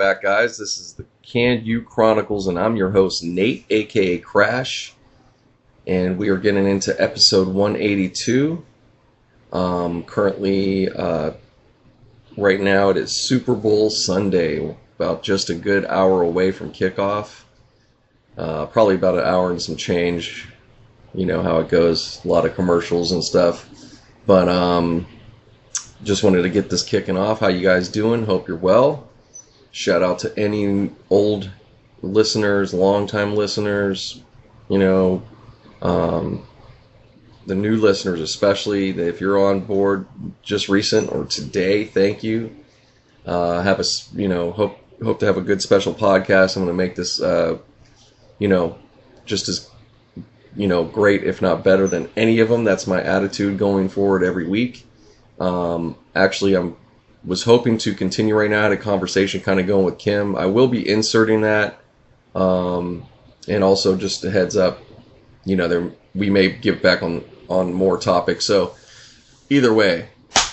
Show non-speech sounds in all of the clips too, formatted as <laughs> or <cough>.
Back, guys. This is the Can You Chronicles, and I'm your host, Nate, aka Crash. And we are getting into episode 182. Um, currently, uh, right now, it is Super Bowl Sunday, about just a good hour away from kickoff. Uh, probably about an hour and some change. You know how it goes, a lot of commercials and stuff. But um, just wanted to get this kicking off. How you guys doing? Hope you're well. Shout out to any old listeners, longtime listeners, you know, um, the new listeners especially. If you're on board just recent or today, thank you. Uh, have a you know hope hope to have a good special podcast. I'm going to make this uh, you know just as you know great, if not better than any of them. That's my attitude going forward every week. Um, actually, I'm was hoping to continue right now. I had a conversation kind of going with Kim. I will be inserting that. Um, and also just a heads up, you know, there we may get back on on more topics. So either way,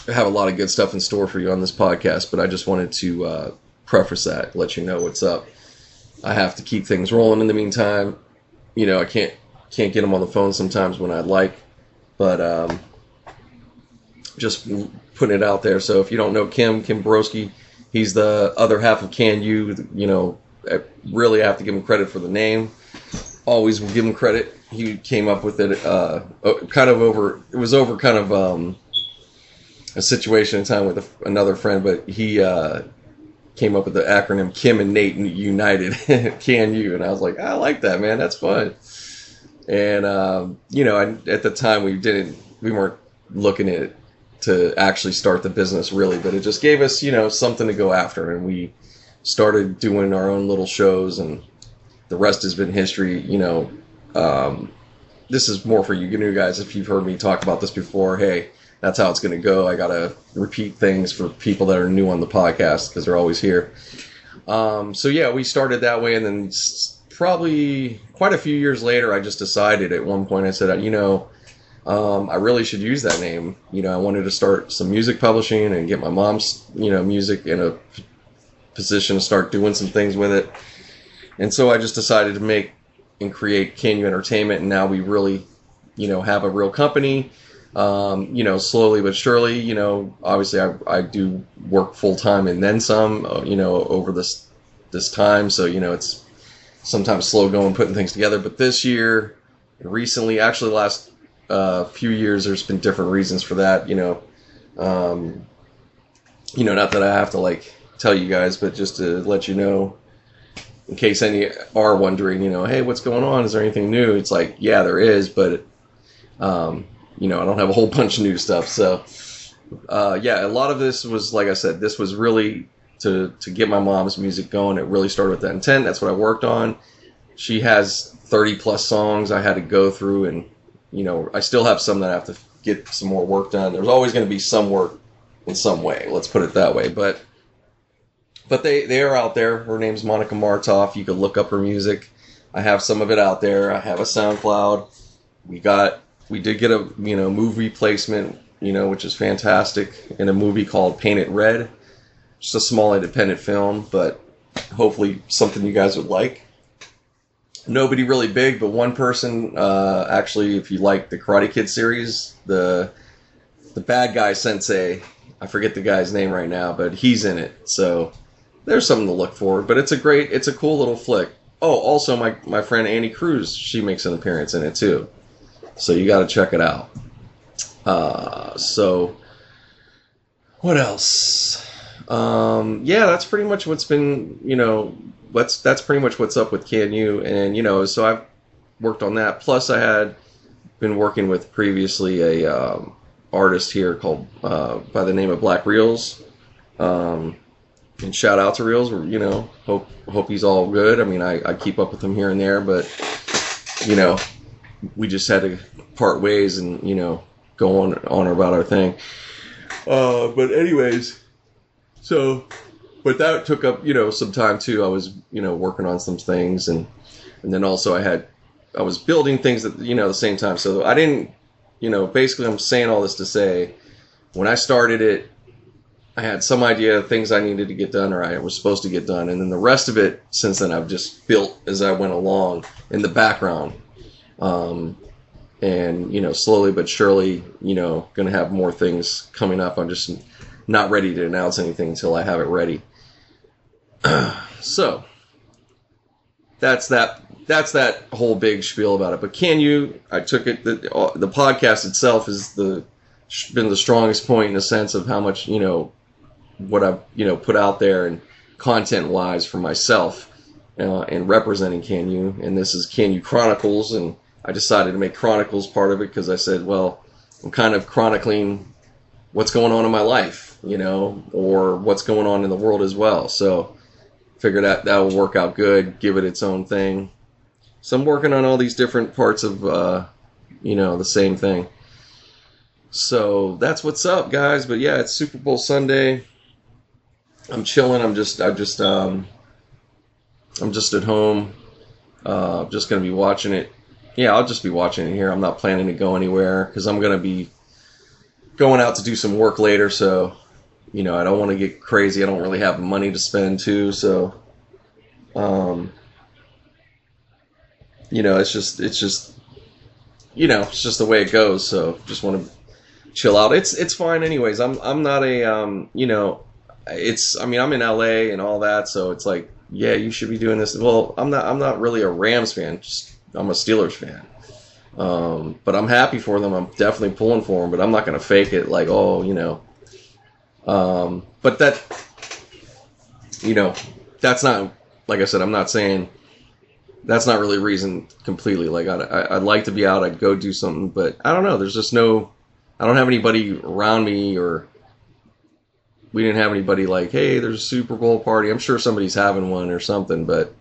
I have a lot of good stuff in store for you on this podcast, but I just wanted to uh, preface that, let you know what's up. I have to keep things rolling in the meantime. You know, I can't can't get them on the phone sometimes when I'd like, but um, just putting it out there. So if you don't know Kim, Kim Broski, he's the other half of Can You. You know, I really have to give him credit for the name. Always will give him credit. He came up with it uh, kind of over, it was over kind of um, a situation in time with a, another friend, but he uh, came up with the acronym Kim and Nate United, <laughs> Can You. And I was like, I like that, man. That's fun. And, um, you know, I, at the time we didn't, we weren't looking at to actually start the business really, but it just gave us, you know, something to go after. And we started doing our own little shows and the rest has been history. You know, um, this is more for you new guys. If you've heard me talk about this before, hey, that's how it's going to go. I got to repeat things for people that are new on the podcast because they're always here. Um, so yeah, we started that way, and then probably quite a few years later, I just decided at one point I said, you know, um, I really should use that name. You know, I wanted to start some music publishing and get my mom's, you know, music in a position to start doing some things with it. And so I just decided to make and create Can You Entertainment, and now we really, you know, have a real company. Um, you know, slowly but surely, you know, obviously I, I do work full time and then some, uh, you know, over this this time. So you know, it's sometimes slow going putting things together. But this year, recently, actually, last uh, few years, there's been different reasons for that. You know, um, you know, not that I have to like tell you guys, but just to let you know, in case any are wondering, you know, hey, what's going on? Is there anything new? It's like, yeah, there is, but um, you know, I don't have a whole <laughs> bunch of new stuff. So, uh, yeah, a lot of this was, like I said, this was really to to get my mom's music going. It really started with that intent. That's what I worked on. She has 30 plus songs I had to go through and you know, I still have some that I have to get some more work done. There's always going to be some work in some way. Let's put it that way. But but they they are out there. Her name's Monica Martoff. You can look up her music. I have some of it out there. I have a SoundCloud. We got we did get a you know movie placement you know which is fantastic in a movie called Paint It Red. Just a small independent film, but hopefully something you guys would like nobody really big, but one person uh, actually, if you like the Karate Kid series, the the bad guy sensei, I forget the guy's name right now, but he's in it. So there's something to look for. But it's a great, it's a cool little flick. Oh, also my my friend Annie Cruz, she makes an appearance in it too. So you got to check it out. Uh, so what else? Um, yeah, that's pretty much what's been, you know, that's that's pretty much what's up with Can You, and you know, so I've worked on that. Plus, I had been working with previously a um, artist here called uh, by the name of Black Reels. Um, and shout out to Reels. You know, hope hope he's all good. I mean, I, I keep up with him here and there, but you know, we just had to part ways and you know go on on about our thing. Uh, but anyways, so but that took up you know some time too. I was you know working on some things and and then also I had I was building things at you know the same time. So I didn't you know basically I'm saying all this to say when I started it I had some idea of things I needed to get done or I was supposed to get done, and then the rest of it since then I've just built as I went along in the background. Um, and you know, slowly but surely, you know, going to have more things coming up. I'm just not ready to announce anything until I have it ready. so that's that. That's that whole big spiel about it. But can you? I took it. The, the podcast itself is the been the strongest point in the sense of how much you know what I've you know put out there and content wise for myself uh, and representing Can You. And this is Can You Chronicles, and I decided to make Chronicles part of it because I said, well, I'm kind of chronicling what's going on in my life, you know, or what's going on in the world as well. So figure that that will work out good, give it its own thing. So I'm working on all these different parts of, uh, you know, the same thing. So that's what's up, guys. But yeah, it's Super Bowl Sunday. I'm chilling. I'm just I just um I'm just at home. Uh, just gonna be watching it. Yeah, I'll just be watching it here. I'm not planning to go anywhere because I'm gonna be going out to do some work later. So, you know, I don't want to get crazy. I don't really have money to spend too. So, um, you know, it's just it's just you know it's just the way it goes. So, just want to chill out. It's it's fine anyways. I'm I'm not a um you know it's I mean I'm in LA and all that, so it's like yeah you should be doing this. Well, I'm not I'm not really a Rams fan. Just, I'm a Steelers fan. Um, but I'm happy for them. I'm definitely pulling for them, but I'm not going to fake it like oh you know. Um, but that you know that's not like I said. I'm not saying that's not really reason completely. Like I'd, I'd like to be out. I'd go do something, but I don't know. There's just no. I don't have anybody around me or we didn't have anybody like, hey, there's a Super Bowl party. I'm sure somebody's having one or something, but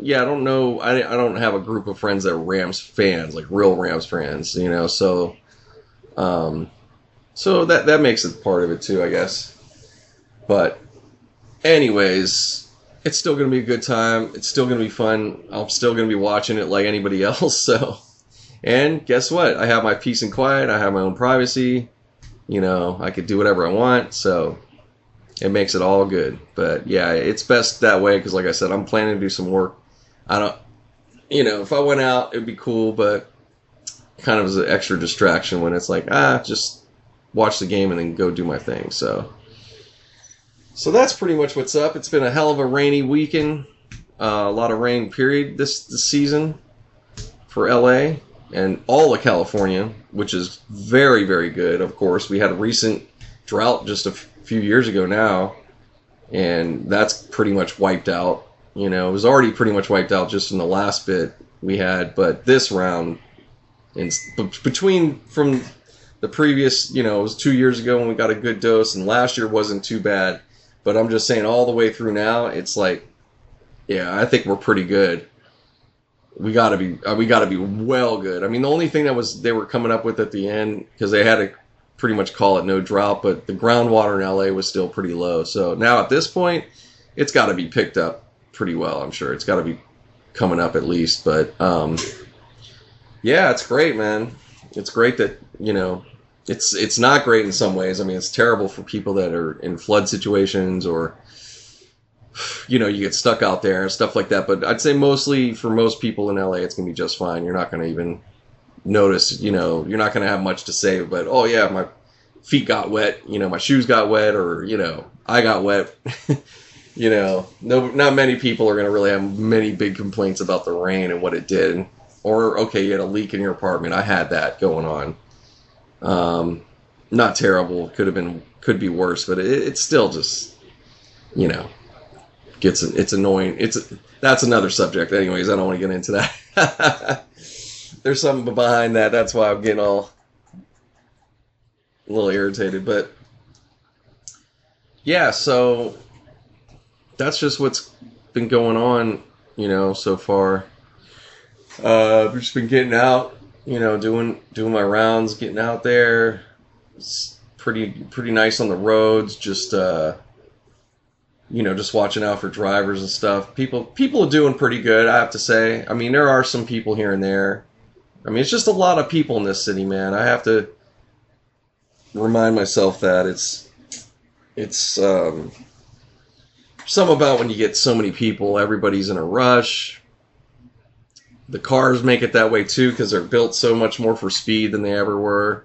yeah, I don't know. I, I don't have a group of friends that Rams fans, like real Rams fans, you know. So, um, so that that makes it part of it too, I guess. But, anyways, it's still gonna be a good time. It's still gonna be fun. I'm still gonna be watching it like anybody <laughs> else. So, and guess what? I have my peace and quiet. I have my own privacy. You know, I could do whatever I want, so it makes it all good. But yeah, it's best that way because, like I said, I'm planning to do some work. I don't, you know, if I went out, it'd be cool, but kind of as an extra distraction when it's like, ah, just watch the game and then go do my thing. So, so that's pretty much what's up. It's been a hell of a rainy weekend, uh, a lot of rain period this, this season for LA and all of California, which is very, very good. Of course, we had a recent drought just a f- few years ago now, and that's pretty much wiped out. You know, it was already pretty much wiped out just in the last bit we had, but this round, in, between from the previous, you know, it was two years ago when we got a good dose, and last year wasn't too bad. But I'm just saying, all the way through now, it's like, yeah, I think we're pretty good we got to be uh, we got to be well good. I mean, the only thing that was they were coming up with at the end because they had to pretty much call it no drought, but the groundwater in LA was still pretty low. So now at this point, it's got to be picked up pretty well. I'm sure it's got to be coming up at least. But um, yeah, it's great, man. It's great that you know it's it's not great in some ways. I mean, it's terrible for people that are in flood situations or you know, you get stuck out there and stuff like that. But I'd say mostly for most people in LA, it's gonna be just fine. You're not gonna even notice. You know, you're not gonna have much to say. But oh yeah, my feet got wet. You know, my shoes got wet, or you know, I got wet. <laughs> you know, no, not many people are gonna really have many big complaints about the rain and what it did. Or okay, you had a leak in your apartment. I had that going on. Um, not terrible. Could have been, could be worse, but it, it's still just, you know, gets it's annoying. It's that's another subject. Anyways, I don't want to get into that. <laughs> There's something behind that. That's why I'm getting all a little irritated. But yeah, so that's just what's been going on, you know, so far. Uh, I've just been getting out, you know, doing doing my rounds, getting out there. It's pretty pretty nice on the roads. Just uh, you know, just watching out for drivers and stuff. People people are doing pretty good, I have to say. I mean, there are some people here and there. I mean, it's just a lot of people in this city, man. I have to remind myself that it's it's um, some about when you get so many people, everybody's in a rush. The cars make it that way too because they're built so much more for speed than they ever were.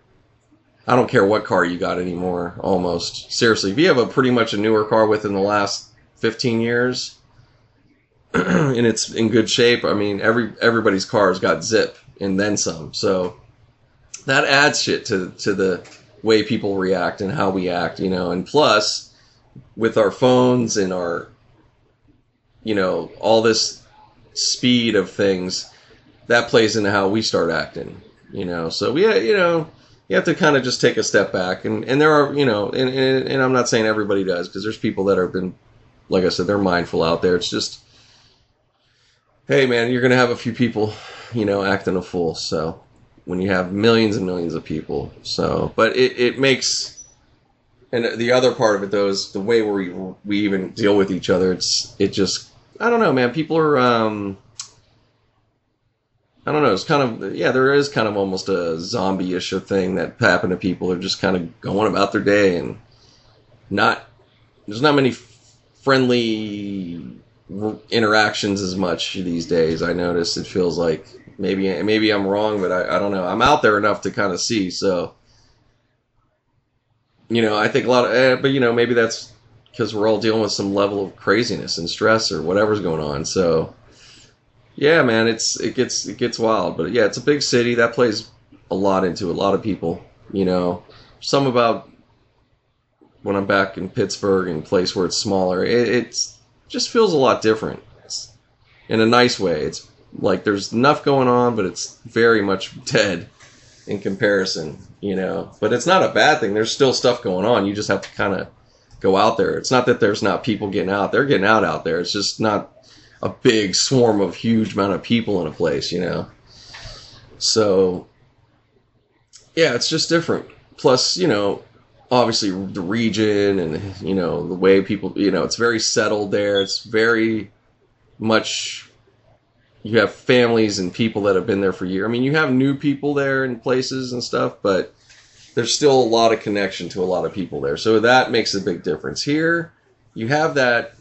I don't care what car you got anymore, almost. Seriously, if you have a pretty much a newer car within the last 15 years <clears throat> and it's in good shape, I mean, every everybody's car's got zip and then some. So that adds shit to to the way people react and how we act, you know. And plus, with our phones and our, you know, all this speed of things, that plays into how we start acting, you know. So we, you know, you have to kind of just take a step back. And and there are, you know, and and, and I'm not saying everybody does because there's people that have been, like I said, they're mindful out there. It's just. Hey man, you're gonna have a few people, you know, acting a fool. So when you have millions and millions of people. So, but it, it makes, and the other part of it though is the way we we even deal with each other. It's it just I don't know, man. People are um, I don't know. It's kind of yeah, there is kind of almost a zombie-ish thing that happened to people. They're just kind of going about their day and not. There's not many friendly interactions as much these days. I notice it feels like maybe maybe I'm wrong, but I, I don't know. I'm out there enough to kind of see. So, you know, I think a lot of, eh, but you know, maybe that's because we're all dealing with some level of craziness and stress or whatever's going on. So, yeah, man, it's it gets it gets wild. But yeah, it's a big city that plays a lot into a lot of people. You know, some about when I'm back in Pittsburgh and place where it's smaller, it it's just feels a lot different. It's, in a nice way. It's like there's enough going on, but it's very much <laughs> dead in comparison, you know. But it's not a bad thing. There's still stuff going on. You just have to kind of go out there. It's not that there's not people getting out. They're getting out out there. It's just not a big swarm of huge amount of people in a place, you know. So yeah, it's just different. Plus, you know, obviously the region and you know the way people, you know, it's very settled there. It's very much you have families and people that have been there for years. I mean, you have new people there in places and stuff, but there's still a lot of connection to a lot of people there. So that makes a big difference. Here, you have that.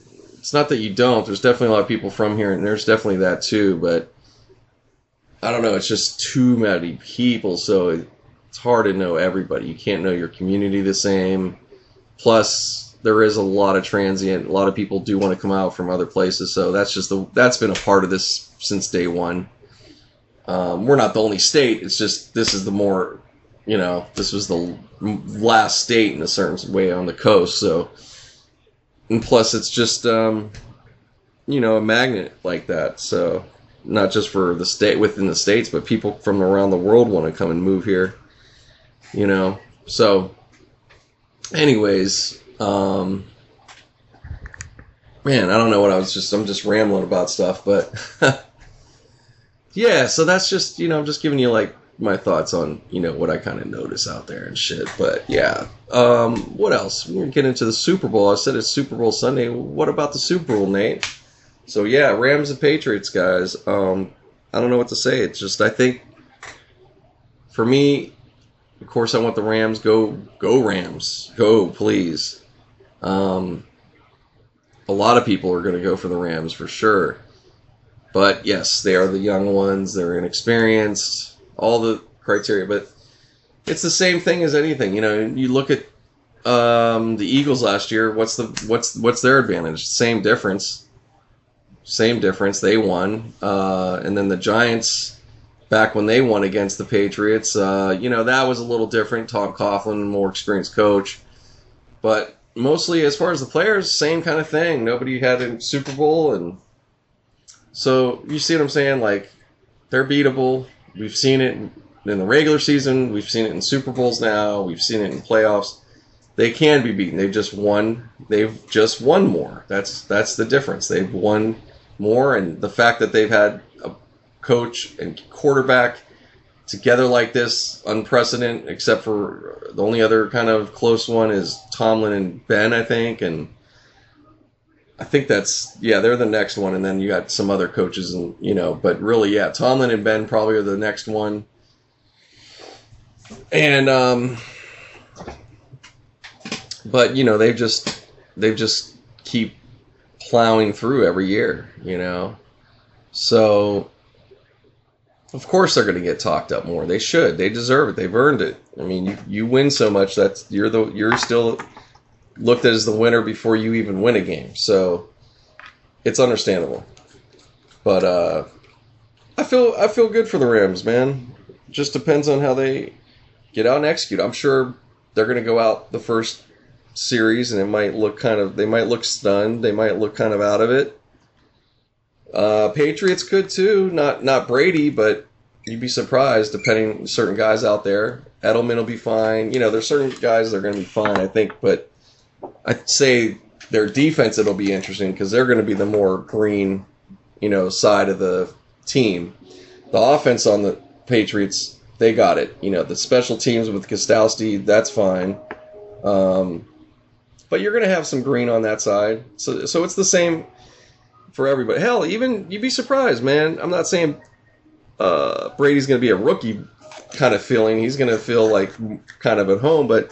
It's not that you don't. There's definitely a lot of people from here, and there's definitely that too. But I don't know. It's just too many people, so it's hard to know everybody. You can't know your community the same. Plus, there is a lot of transient. A lot of people do want to come out from other places, so that's just the that's been a part of this since day one. Um, we're not the only state. It's just this is the more, you know, this was the last state in a certain way on the coast. So, and plus it's just, um, you know, a magnet like that. So, not just for the state within the states, but people from around the world want to come and move here. You know, so. Anyways, um, man, I don't know what I was just. I'm just rambling about stuff, but <laughs> yeah. So that's just you know, I'm just giving you like my thoughts on you know what I kind of notice out there and shit. But yeah, um, what else? We're gonna get into the Super Bowl. I said it's Super Bowl Sunday. What about the Super Bowl, Nate? So yeah, Rams and Patriots, guys. Um, I don't know what to say. It's just I think for me, of course, I want the Rams. Go, go Rams. Go, please. Um, a lot of people are to go for the Rams for sure. But yes, they are the young ones. They're inexperienced. All the criteria, but it's the same thing as anything. You know, you look at um, the Eagles last year. What's the what's what's their advantage? Same difference. Same difference. They won, uh, and then the Giants back when they won against the Patriots. Uh, you know that was a little different. Tom Coughlin, more experienced coach, but mostly as far as the players, same kind of thing. Nobody had a Super Bowl, and so you see what I'm saying? Like they're beatable. We've seen it in the regular season. We've seen it in Super Bowls now. We've seen it in playoffs. They can be beaten. They've just won. They've just won more. That's that's the difference. They've won more, and the fact that they've had a coach and quarterback together like this, unprecedented, except for the only other kind of close one is Tomlin and Ben, I think. And I think that's, yeah, they're the next one. And then you got some other coaches, and, you know, but really, yeah, Tomlin and Ben probably are the next one. And, um, but you know they've just they've just keep plowing through every year. You know, so of course they're going to get talked up more. They should. They deserve it. They've earned it. I mean, you, you win so much that's you're the you're still looked at as the winner before you even win a game. So it's understandable. But uh I feel I feel good for the Rams, man. Just depends on how they get out and execute. I'm sure they're going to go out the first series and it might look kind of they might look stunned, they might look kind of out of it. Uh, Patriots could too. Not not Brady, but you'd be surprised depending certain guys out there. Edelman will be fine. You know, there's certain guys that are going to be fine, I think, but I'd say their defense it'll be interesting because they're going to be the more green, you know, side of the team. The offense on the Patriots, they got it. You know, the special teams with Gostkowski, that's fine. Um, but you're going to have some green on that side. So so it's the same for everybody. Hell, even you'd be surprised, man. I'm not saying uh, Brady's going to be a rookie kind of feeling. He's going to feel like kind of at home, but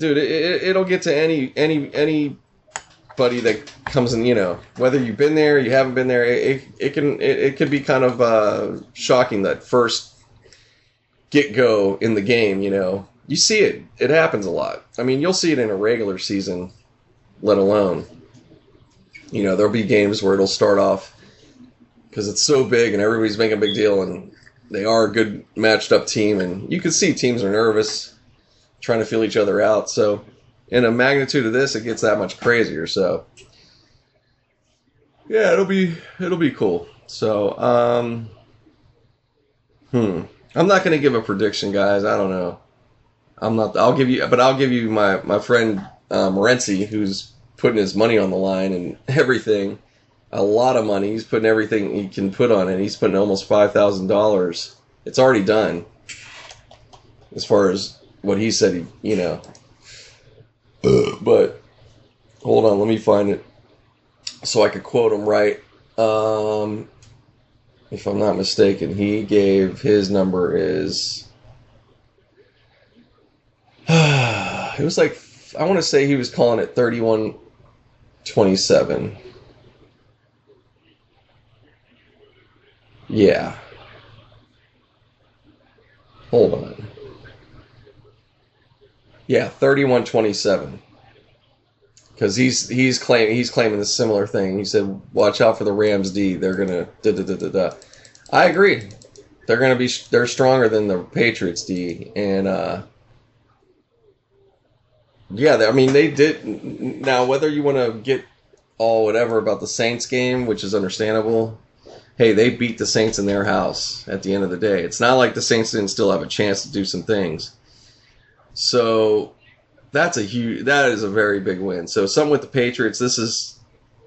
dude, it, it'll get to any any anybody that comes in. You know, whether you've been there, you haven't been there. It, it, it can it, it could be kind of uh, shocking that first get go in the game. You know, you see it. It happens a lot. I mean, you'll see it in a regular season, let alone you know, there'll be games where it'll start off because it's so big and everybody's making a big deal and they are a good matched up team and you can see teams are nervous trying to feel each other out. So in a magnitude of this, it gets that much crazier. So yeah, it'll be it'll be cool. So um, hmm, I'm not gonna give a prediction, guys. I don't know. I'm not. I'll give you, but I'll give you my my friend uh, Morency, who's putting his money on the line and <laughs> everything. A lot of money. He's putting everything he can put on it. He's putting almost five thousand dollars. It's already done. As far as what he said, he, you know. But hold on, let me find it so I could quote him right. Um, if I'm not mistaken, he gave his number is. <sighs> it was like I want to say he was calling it 31 27. Yeah. Hold on. Yeah, 3127. Cuz he's he's claiming he's claiming a similar thing. He said watch out for the Rams D. They're to da da da da da. I agree. They're to be they're stronger than the Patriots D and uh yeah, I mean they did. Now whether you want to get all whatever about the Saints game, which is understandable. Hey, they beat the Saints in their house at the end of the day. It's not like the Saints didn't still have a chance to do some things. So that's a huge that is a very big win. So something with the Patriots, this is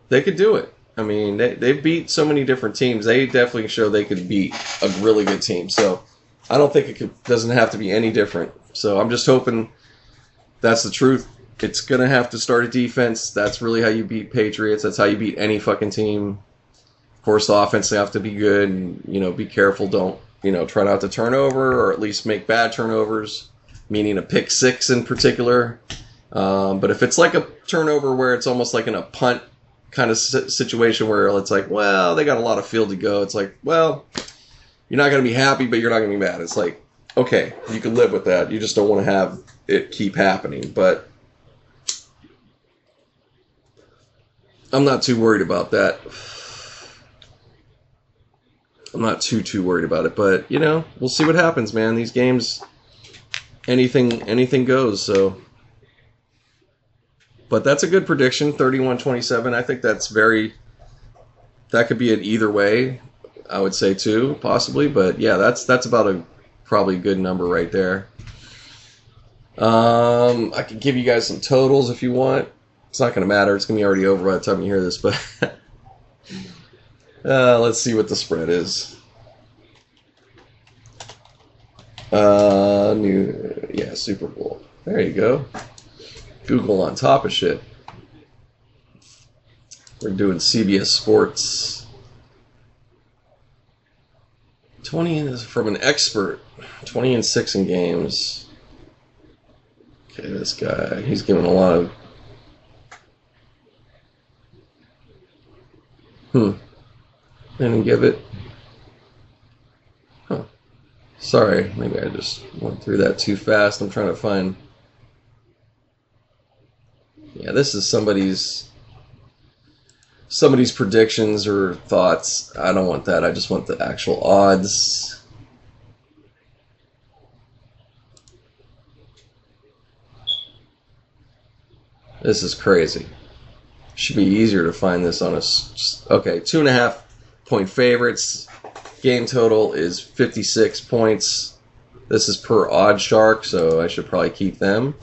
they could do it. I mean, they they beat so many different teams. They definitely show they could beat a really good team. So I don't think it could, doesn't have to be any different. So I'm just hoping that's the truth. It's gonna have to start a defense. That's really how you beat Patriots. That's how you beat any fucking team. Of course, the offense they have to be good and you know be careful. Don't you know try not to turn over or at least make bad turnovers, meaning a pick six in particular. Um, but if it's like a turnover where it's almost like in a punt kind of situation where it's like, well, they got a lot of field to go. It's like, well, you're not going to be happy, but you're not going to be mad. It's like, okay, you can live with that. You just don't want to have it keep happening. But I'm not too worried about that. I'm not too too worried about it, but you know, we'll see what happens, man. These games anything anything goes, so but that's a good prediction, 31-27. I think that's very that could be it either way, I would say too, possibly, but yeah, that's that's about a probably good number right there. Um, I could give you guys some totals if you want. It's not going to matter. It's going to be already over by the time you hear this, but <laughs> uh, let's see what the spread is. Uh, new, yeah, Super Bowl. There you go. Google on top of shit. We're doing CBS Sports. 20 is from an expert. 20 and 6 in games. Okay, this guy, he's giving a lot of. Hmm. Didn't give it. Sorry, maybe I just went through that too fast. I'm trying to find. Yeah, this is somebody's somebody's predictions or thoughts. I don't want that. I just want the actual odds. This is crazy. Should be easier to find this on a. Okay, two and a half point favorites. Game total is 56 points. This is per OddsShark, so I should probably keep them.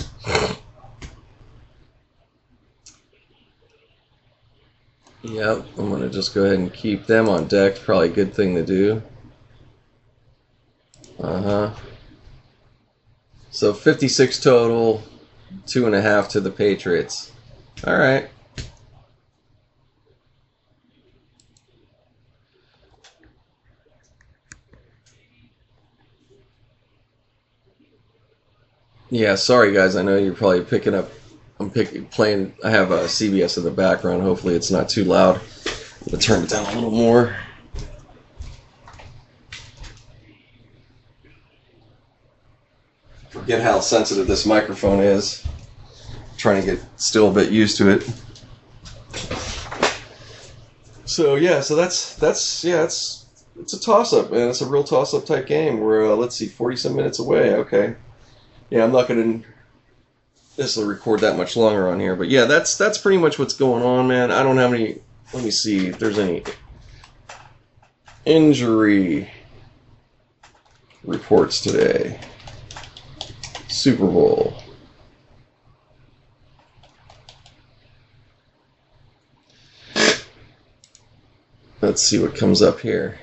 Yep, I'm going to just go ahead and keep them on deck. Probably a good thing to do. Uh huh. So 56 total, two and a half to the Patriots. All right. Yeah, sorry guys. I know you're probably picking up. I'm picking playing. I have a CBS in the background. Hopefully, it's not too loud. I'm gonna turn it down a little more. Forget how sensitive this microphone is. trying to get still a bit used to it. So yeah, so that's that's yeah, it's it's a toss up, man. It's a real toss up type game. We're uh, let's see, forty some minutes away. Okay yeah, I'm not going to necessarily record that much longer on here, but yeah, that's that's pretty much what's going on, man. I don't have any. Let me see if there's any injury reports today. Super Bowl. Let's see what comes up here.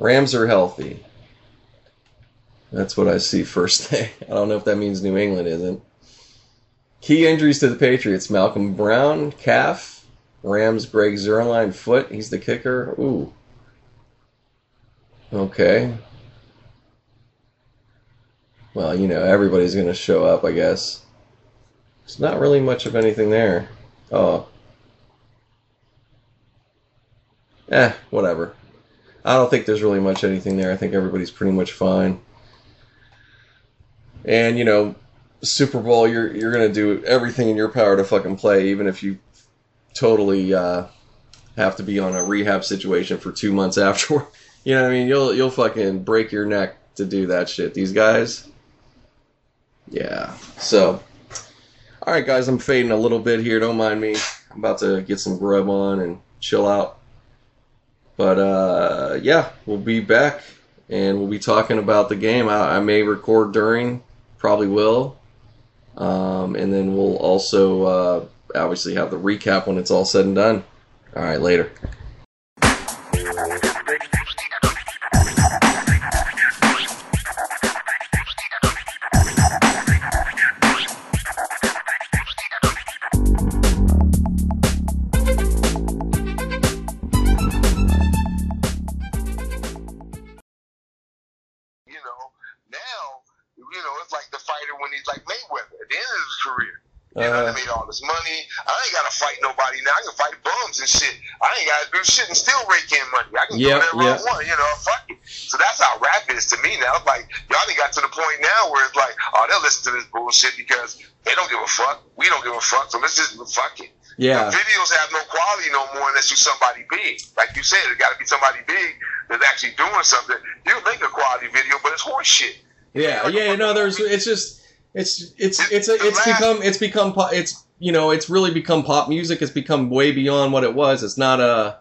Rams are healthy. That's what I see first thing. <laughs> I don't know if that means New England isn't. Key injuries to the Patriots: Malcolm Brown, calf. Rams: Greg Zuerlein, foot. He's the kicker. Ooh. Okay. Well, you know, everybody's going to show up, I guess. There's not really much of anything there. Oh. Eh, whatever. I don't think there's really much anything there. I think everybody's pretty much fine. And you know, Super Bowl, you're you're gonna do everything in your power to fucking play, even if you totally uh, have to be on a rehab situation for two months <laughs> afterward. You know what I mean? You'll you'll fucking break your neck to do that shit. These guys, yeah. So, all right, guys, I'm fading a little bit here. Don't mind me. I'm about to get some grub on and chill out. But uh, yeah, we'll be back and we'll be talking about the game. I, I may record during, probably will. Um, and then we'll also uh, obviously have the recap when it's all said and done. All right, later. Money. I ain't gotta fight nobody now. I can fight bums and shit. I ain't gotta do shit and still rake in money. I can yep, do whatever yep. I want, you know. Fuck it. So that's how rap is to me now. It's like y'all ain't got to the point now where it's like, oh, they'll listen to this bullshit because they don't give a fuck. We don't give a fuck. So let's just fuck it. Yeah. The videos have no quality no more unless you're somebody big. Like you said, it got to be somebody big that's actually doing something. You make a quality video, but it's horse shit. Yeah, yeah, no, there's. It's just. It's it's it's a, it's become it's become it's you know, it's really become pop music. It's become way beyond what it was. It's not a,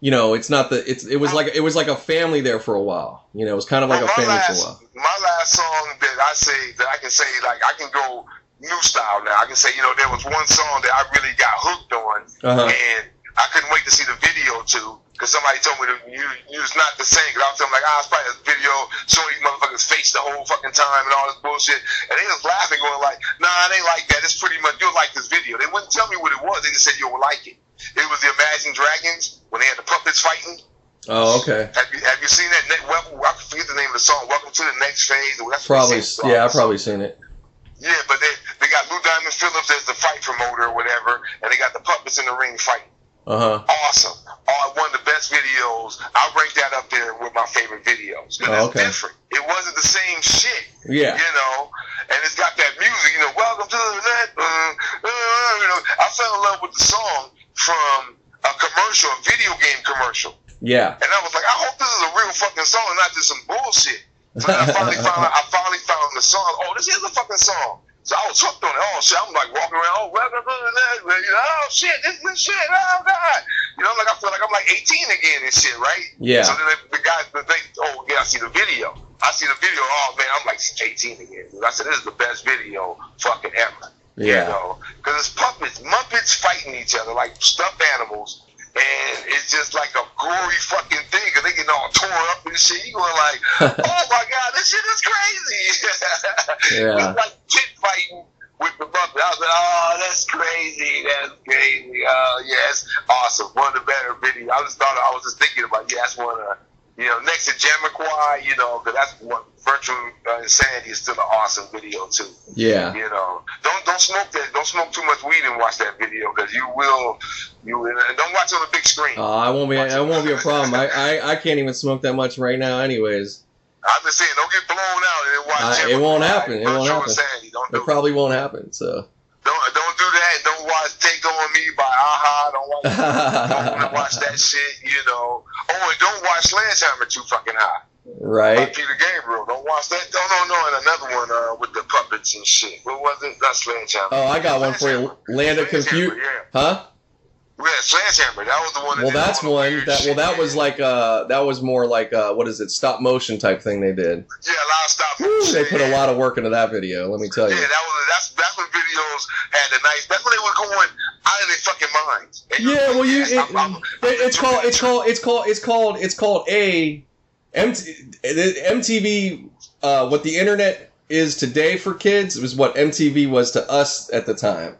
you know, it's not the. It's it was like it was like a family there for a while. You know, it was kind of like well, a family last, for a while. My last song that I say that I can say like I can go new style now. I can say you know there was one song that I really got hooked on, uh-huh. and I couldn't wait to see the video too because somebody told me to you, use not the same. Because I was telling like, ah, it's probably a video showing these motherfuckers' face the whole fucking time and all this bullshit. And they was laughing, going like, nah, it ain't like that. It's pretty much, you'll like this video. They wouldn't tell me what it was. They just said you'll like it. It was the Imagine Dragons when they had the puppets fighting. Oh, okay. Have you have you seen that? Well, I forget the name of the song. Welcome to the next phase. That's probably. Yeah, I've probably seen it. Yeah, but they they got Lou Diamond Phillips as the fight promoter or whatever, and they got the puppets in the ring fighting. Uh huh. Awesome. Oh, one of the best videos. I'll rank that up there with my favorite videos. Oh, okay. Different. It wasn't the same shit. Yeah. You know, and it's got that music. You know, welcome to the net. Uh, uh, you know, I fell in love with the song from a commercial, a video game commercial. Yeah. And I was like, I hope this is a real fucking song and not just some bullshit. So I finally <laughs> found I finally found the song. Oh, this is a fucking song. So I was hooked on it. Oh shit! I'm like walking around. Oh, welcome to the next. You know, oh shit! This is shit. Oh god! You know, like I feel like I'm like 18 again and shit, right? Yeah. So then the, the guy, the thing, oh yeah, I see the video. I see the video. Oh man, I'm like 18 again. I said this is the best video fucking ever. Yeah. You know, because it's puppets, muppets fighting each other like stuffed animals, and it's just like a gory fucking thing because they get all tore up and shit. You going like, <laughs> oh my god, this shit is crazy. <laughs> Yeah. it's like pit fighting with the muppet. I was like, oh, that's crazy. That's crazy. Oh yeah, that's awesome. One of the better videos. I just thought I was just thinking about. Yeah, that's one of. You know, next to Jamiroquai, you know, because that's what Virtual uh, Insanity is still an awesome video too. Yeah. You know, don't don't smoke that. Don't smoke too much weed and watch that video because you will. You don't watch on the big screen. Uh, I won't be. It won't be a problem. I, I I can't even smoke that much right now, anyways. I'm just saying, don't get blown out and watch. Uh, it won't happen. It won't happen. Insanity. Don't do It probably won't happen. So. Don't don't do. Don't watch Take On Me by a-ha. Don't watch. don't want to <laughs> watch that shit. You know. Oh, and don't watch Sledgehammer too fucking high. By Right. Peter Gabriel. Don't watch that. No, no, no. And another one uh, with the puppets and shit. What was it? Not Sledgehammer. Oh, I got one for you. Land of Confusion. Yeah. Huh? Yeah, Sledgehammer. That was the one. That Well, that's one. That well, that was like uh, that was more like uh, what is it? Stop motion type thing they did. Yeah, a lot of stop. Motion, they put a lot of work into that video. Let me tell you. Yeah, that was that's that's when videos had the nice. That's when they were going out of their fucking minds. Yeah, well, you it, I'm- I'm- it- it's called it's called it's called it's called it's called a MTV. Uh, what the internet is today for kids was what MTV was to us at the time.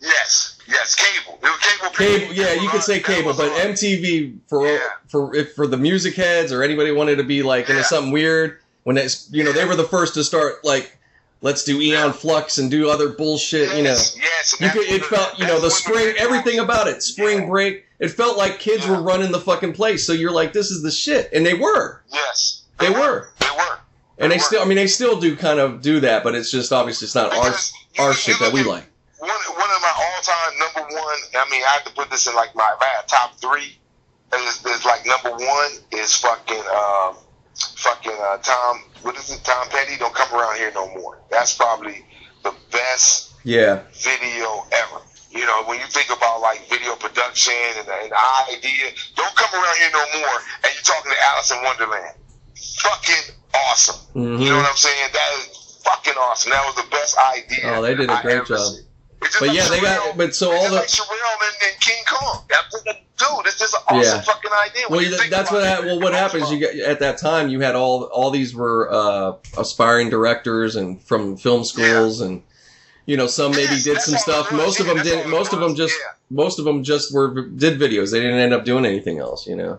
Yes, yes, cable. It was cable. Cable, yeah, you could say cable, but on. MTV for Yeah. for if for the music heads or anybody wanted to be like into Yeah. something weird when it's you know they were the first to start like let's do Aeon. Flux and do other bullshit, you know. Yes, yes. You could, it felt, you know, the spring, everything about it, spring break. It felt like kids were running the fucking place. So you're like, this is the shit, and they were, Yes, they were, They were. and they were. still. I mean, they still do kind of do that, but it's just obviously it's not our Because our you shit that we at like. One, one of my all-time number one. I mean, I have to put this in like my had top three. Is, is like number one is fucking um, fucking uh, Tom. What is it? Tom Petty. Don't come around here no more. That's probably the best Yeah, video ever. You know, when you think about like video production and the, and idea, don't come around here no more. And you're talking to Alice in Wonderland. Fucking awesome. hmm You know what I'm saying? That is fucking awesome. That was the best idea. Oh, they did a great job. seen. It's just but like yeah, they got. But so all the like Sherelle and, and King Kong. That's dude. It's just an awesome Yeah. fucking idea. Well, that's what it. well what happens. You get at that time you had all all these were uh, aspiring directors and from film schools and. You know, some maybe Yes, did some stuff. Most of them didn't. Most of them just. Yeah. Most of them just were did videos. They didn't end up doing anything else. You know.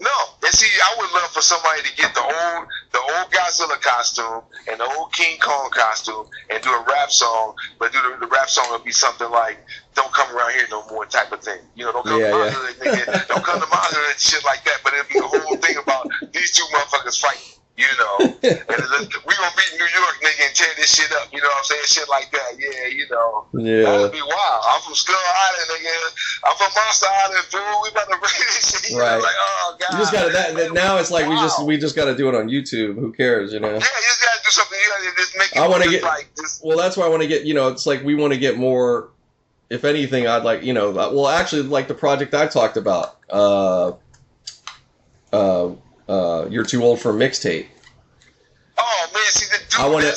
No, and see, I would love for somebody to get the old, the old Godzilla costume and the old King Kong costume and do a rap song, but do the, the rap song would be something like "Don't come around here no more" type of thing. You know, don't come Yeah, to my yeah. hood, nigga. Don't come to my hood, shit like that. But it'd be a whole thing about these two motherfuckers fighting. You know, and we gonna beat New York, nigga, and tear this shit up. You know what I'm saying? Shit like that. Yeah, you know. Yeah. That would be wild. I'm from Skull Island, nigga. I'm from Monster Island, fool. We about to <laughs> bring this shit. You know, Right. Like, oh god. You just got to that, that. Now it's like we just we just got to do it on YouTube. Who cares? You know. Yeah, you just gotta do something. You gotta just make it. I wanna get- like just. Well, that's why I want to get. You know, it's like we want to get more. If anything, I'd like you know. Well, actually, like the project I talked about. Uh, uh, uh, you're too old for a mixtape. Oh man, see the dude. I wanna-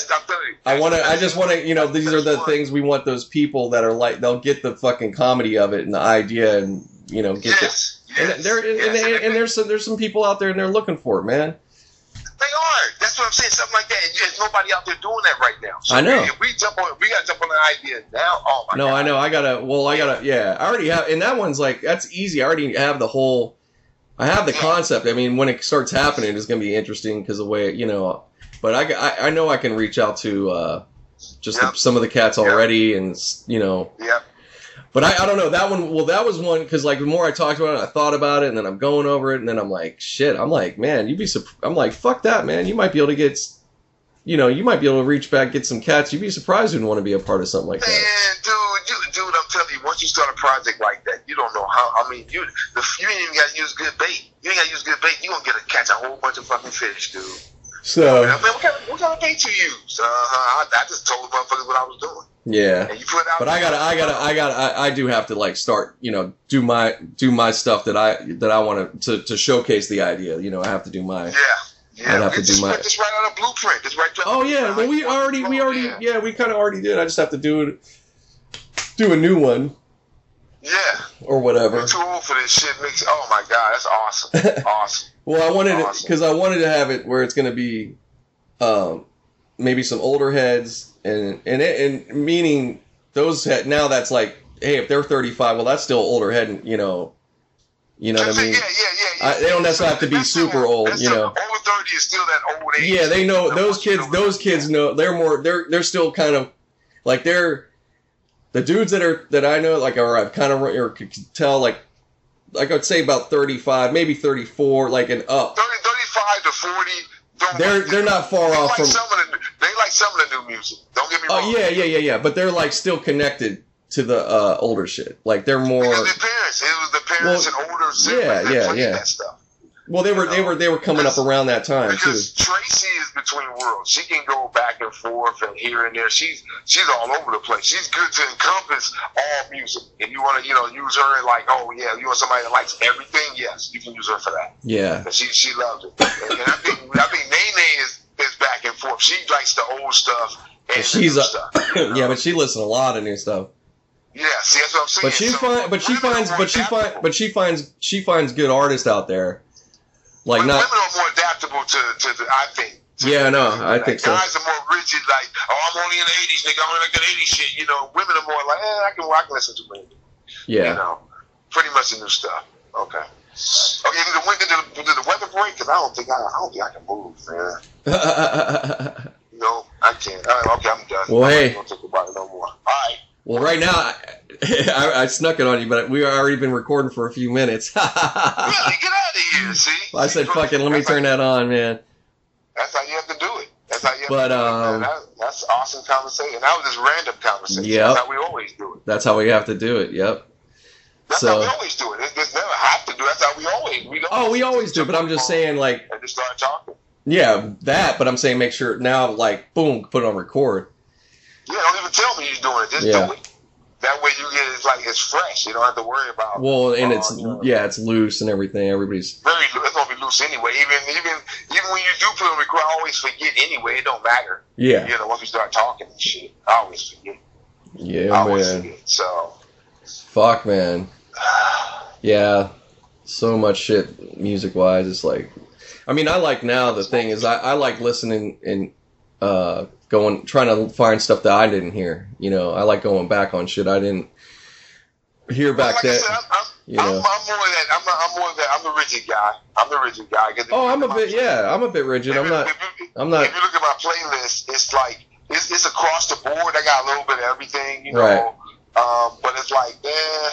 I want to. I just want to. You know, these are the fun. things we want. Those people that are like they'll get the fucking comedy of it and the idea, and you know, get Yes. the. And yes, there, and, yes, and, and, they- there's some, there's some people out there and they're looking for it, man. They are. That's what I'm saying. Something like that. And There's nobody out there doing that right now. So I know. We, if we jump on. We gotta jump on the idea now. Oh my No, god. I know. I gotta. Well, I gotta. Yeah, I already have. And that one's like that's easy. I already have the whole I have the concept. I mean, when it starts happening, it's going to be interesting because the way you know. But I, I, I know I can reach out to uh, just yep. the, some of the cats already, yep. and you know. Yeah. But I, I don't know that one. Well, that was one because like the more I talked about it, I thought about it, and then I'm going over it, and then I'm like, shit. I'm like, man, you'd be. I'm like, fuck that, man. You might be able to get you know, you might be able to reach back, get some cats. You'd be surprised you'd want to be a part of something like that. dude, dude, once you start a project like that, you don't know how. I mean, you the, you ain't even got to use good bait. You ain't got to use good bait. You gonna get a catch a whole bunch of fucking fish, dude. So, I mean, what, kind of, what kind of bait you use? Uh, I, I just told motherfuckers what I was doing. Yeah. And you put out but I gotta, I gotta, I gotta, I, I do have to like start, you know, do my, do my stuff that I, that I want to, to showcase the idea. You know, I have to do my. Yeah. Yeah, I'd have to do my. Just write out a blueprint. Just. Oh yeah, well we already, we already, yeah, yeah we kind of already did. I just have to do it, do a new one. Yeah. Or whatever. You're too old for this shit. Makes oh my god, that's awesome. <laughs> awesome. well, I wanted awesome. it because I wanted to have it where it's going to be, um, maybe some older heads and and it, and meaning those head now that's like hey if they're 35 well that's still older head and you know you know what I mean? Yeah, yeah, yeah. I, they don't necessarily have to be super old, you know. Over thirty is still that old age. Yeah, they know those kids. Those kids know they're more. They're they're still kind of like they're the dudes that are that I know like or I've kind of or can tell like like I'd say about thirty five, maybe thirty four, like an up. 30, 35 to forty. They're like they're not far off like from. Some of the, they like some of the new music. Don't get me wrong. Oh yeah, yeah, yeah, yeah. But they're like still connected to the uh, older shit. Like they're more. Because the parents, it was the parents well, and older yeah, yeah, yeah. that stuff. Well, they were, they were, they were coming up around that time because too. Tracy is between worlds. She can go back and forth and here and there. She's she's all over the place. She's good to encompass all music. If you want to, you know, use her and like, oh yeah, you want somebody that likes everything, yes, you can use her for that. Yeah. she she loves it. And, and I think I think Nene is is back and forth. She likes the old stuff and she's a, stuff. You <coughs> know? yeah, but she listens a lot of new stuff. Yeah, see, that's what I'm saying. But she so, find, but she finds, but she finds, but she finds, she finds good artists out there. Like but not. Women are more adaptable to, to the, I think. Yeah, no, I think so. Guys are more rigid, like, oh, I'm only in the '80s, nigga. I'm only like the '80s shit. You know, women are more like, eh, I can, I can listen to it. Yeah. You know, pretty much the new stuff. Okay. Okay, did the, did the, did the weather break? Because I don't think I, I don't think I can move, man. <laughs> no, I can't. All right, okay, I'm done. Well, I'm hey. Not gonna talk about it no more. All right. Well, right now, <laughs> I, I, snuck it on you, but we already been recording for a few minutes. <laughs> really? Get out of here, see? I said, fucking, let me turn that on, man. That's how you have to do it. That's how you have but, to do um, it, That, that's awesome conversation. That was just random conversation. Yep. That's how we always do it. That's how we have to do it, yep. That's so, how we always do it. It just never have to do That's how we always we don't Oh, we always do, but I'm just saying, like... And just start talking. Yeah, that, but I'm saying make sure now, like, boom, put it on record. Yeah, don't even tell me you're doing it. Just yeah. do it. That way you get it's like it's fresh. You don't have to worry about. It. Well, and uh, it's you know, yeah, it's loose and everything. Everybody's very. loose. It's gonna be loose anyway. Even even even when you do put on record, I always forget anyway. It don't matter. Yeah. You know, once we start talking and shit, I always forget. Yeah, I always man. Forget, so. Fuck, man. <sighs> yeah, so much shit music wise. It's like, I mean, I like now. The thing is, I, I like listening and uh, going trying to find stuff that I didn't hear. You know, I like going back on shit I didn't hear back like then. I'm, I'm, you know. I'm, I'm, more that. I'm, I'm more that. I'm the rigid guy. I'm the rigid guy. Oh, I'm a bit. Yeah, I'm a bit rigid. I'm not. If, I'm not. If you look at my playlist, it's like it's, it's across the board. I got a little bit of everything. You know. Right. Um, but it's like, eh,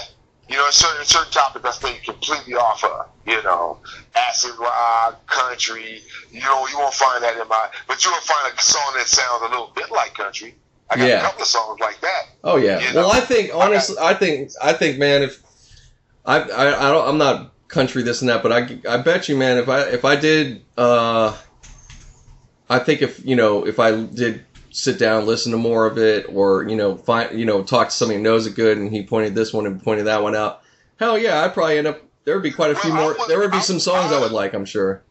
you know, certain certain topics I stay completely off of. You know, acid rock, country. You know, you won't find that in my. But you will find a song that sounds a little bit like country. I got Yeah. a couple of songs like that. Oh yeah. You Well, I think honestly, I think I think man, if I I, I don't, I'm not country this and that, but I I bet you, man, if I if I did, uh, I think if you know if I did sit down, listen to more of it, or you know find you know talk to somebody who knows it good, and he pointed this one and pointed that one out. Hell yeah, I'd probably end up. There would be quite a few Well, more. would- There would be I- some songs I I- would like. I'm sure.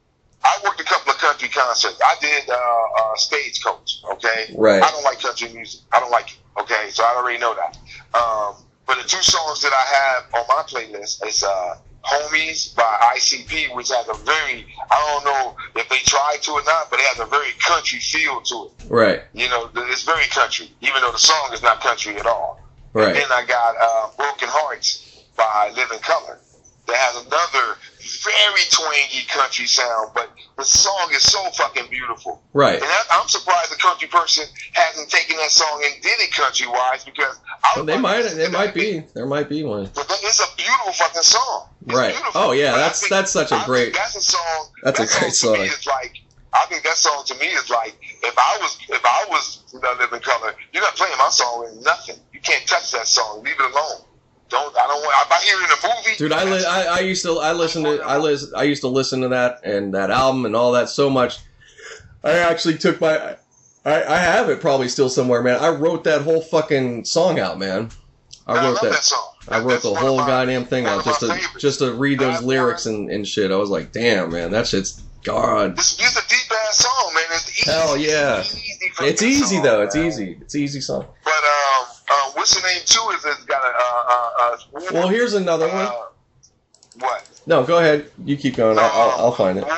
I worked a couple of country concerts. I did uh, uh, Stagecoach. Okay, Right. I don't like country music. I don't like it. Okay, so I already know that. Um, but the two songs that I have on my playlist is uh, "Homies" by ICP, which has a very I don't know if they tried to or not, but it has a very country feel to it. Right. You know, it's very country, even though the song is not country at all. Right. And then I got uh, "Broken Hearts" by Living Colour. that has another very twangy country sound, but the song is so fucking beautiful. Right. And that, I'm surprised the country person hasn't taken that song and did it country wise because I well, they might. There might be. There might be one. But it's a beautiful fucking song. It's right. Beautiful. Oh yeah, but that's think, that's such a great. That's a song. That's that a great song. song. To me is like I think that song to me is like if I was if I was you know, living colour, you're not playing my song with nothing. You can't touch that song. Leave it alone. Don't I don't want. If I hear it in a movie, dude, I, li- I I used to I listened to I listen I used to listen to that and that album and all that so much. I actually took my I, I have it probably still somewhere, man. I wrote that whole fucking song out, man. I Man, wrote love that. that song. I wrote That's the whole my- goddamn thing out just to favorites. just to read those lyrics and, and shit. I was like, damn, man, that shit's God. It's, it's a deep ass song, man. It's easy. Hell yeah. It's easy. It's easy song, though. It's man. easy. It's easy song. But um, uh, what's the name too? Is it's got a uh, uh, uh, Well, here's another one. uh, what? No, go ahead. You keep going. I'll, I'll, I'll find it. War,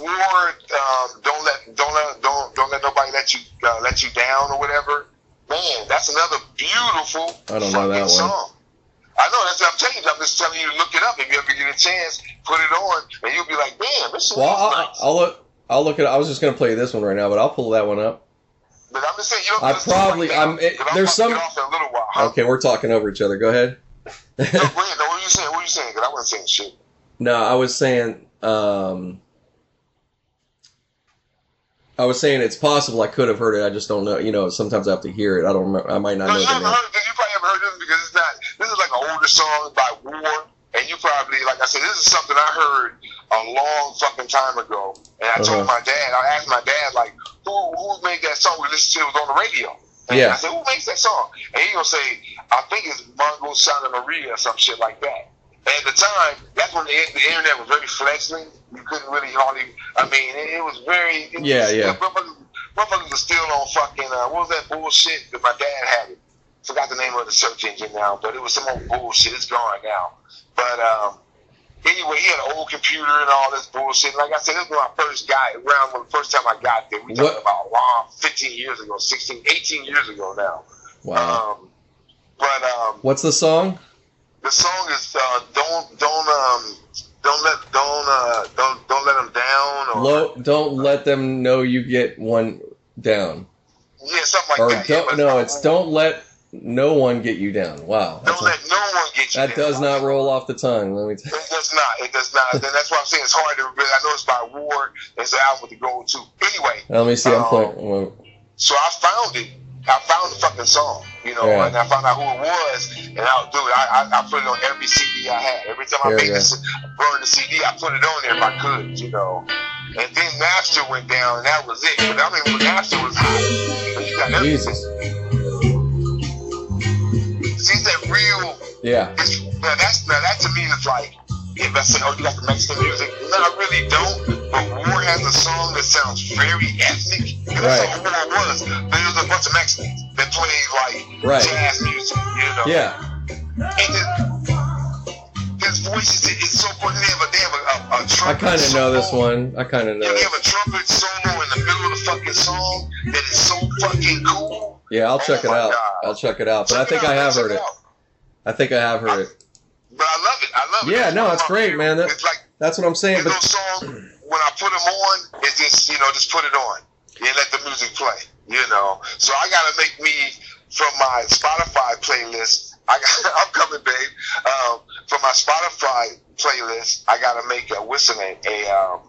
war. Um, don't let, don't let, don't, don't let nobody let you, uh, let you down or whatever. Man, that's another beautiful. I don't know that one. Song. I know that's what I'm telling you. I'm just telling you to look it up. If you ever get a chance, put it on, and you'll be like, "Damn, this song Well, is I'll, nice." I'll look. I'll look at. I was just gonna play this one right now, but I'll pull that one up. But I'm just saying, you don't. I listen to it probably- right I'm- it- there's some- off in a little while. Huh? Okay, we're talking over each other. Go ahead. No, <laughs> ahead. No, what are you saying? What are you saying? Because I wasn't saying shit. No, I was saying. Um, I was saying it's possible I could have heard it. I just don't know. You know, sometimes I have to hear it. I don't remember. I might not No, know you the haven't name. heard it. You probably haven't heard this because it's not. This is like an older song by War, and you probably, like I said, this is something I heard a long fucking time ago. And I told Uh-huh. my dad. I asked my dad, like, who who made that song? We listened to it was on the radio. And Yeah. I said, who makes that song? And he gonna say, I think it's Mongo Santamaria or some shit like that. And at the time, that's when the, the internet was very fledgling. You couldn't really hardly. I mean, it, it was very. It Yeah, was, yeah. Motherfuckers, were still on fucking. Uh, what was that bullshit that my dad had it? Forgot the name of the search engine now, but it was some old bullshit. It's gone now. But um, anyway, he had an old computer and all this bullshit. Like I said, this was my first guy around when the first time I got there. We talking about wow, 15 years ago, 16, 18 years ago now. Wow. Um, but um, What's the song? the song is uh, don't don't um don't let don't uh don't don't let them down or Low, don't let them know you get one down. yeah something like Or that. Yeah, don't. but No, it's don't let no one get you down. Wow. don't let no one get you. that down. does not roll off the tongue. Let me. T- It does not. It does not. Then that's why I'm saying it's hard to. I know it's by War. It's an album to go to. Anyway, let me see. I'm Um, playing. well, so I found it. I found the fucking song, you know, Yeah. and I found out who it was, and I, dude, I, I, I put it on every CD I had. Every time I There make you this, burn the CD, I put it on there if I could, you know. And then Napster went down, and that was it. But I mean, when Napster was hot, and you got everything. Jesus. See, that real. Yeah. Now that's now that to me is like, if I say, oh, you the Mexican music, no, I really don't. But War has a song that sounds very ethnic. And that's Right. what War was. There was a bunch of Mexicans that played like Right. jazz music, you know. Yeah. And his, his voice is, is so good. They have a, they have a, a, a I trumpet kind of know this one. I kind of know. Yeah, they have a trumpet solo in the middle of the fucking song that is so fucking cool. Yeah, I'll check Oh it out. God. I'll check it out. But I think I have heard it. out. I think I have heard it. But I love it. I love it. Yeah, no, it's great, man. That- it's like That's what I'm saying. But song <clears throat> when I put them on, it's just you know just put it on and let the music play. You know, so I gotta make me from my Spotify playlist. I got, <laughs> I'm coming, babe. Um, from my Spotify playlist, I gotta make a what's the name a um,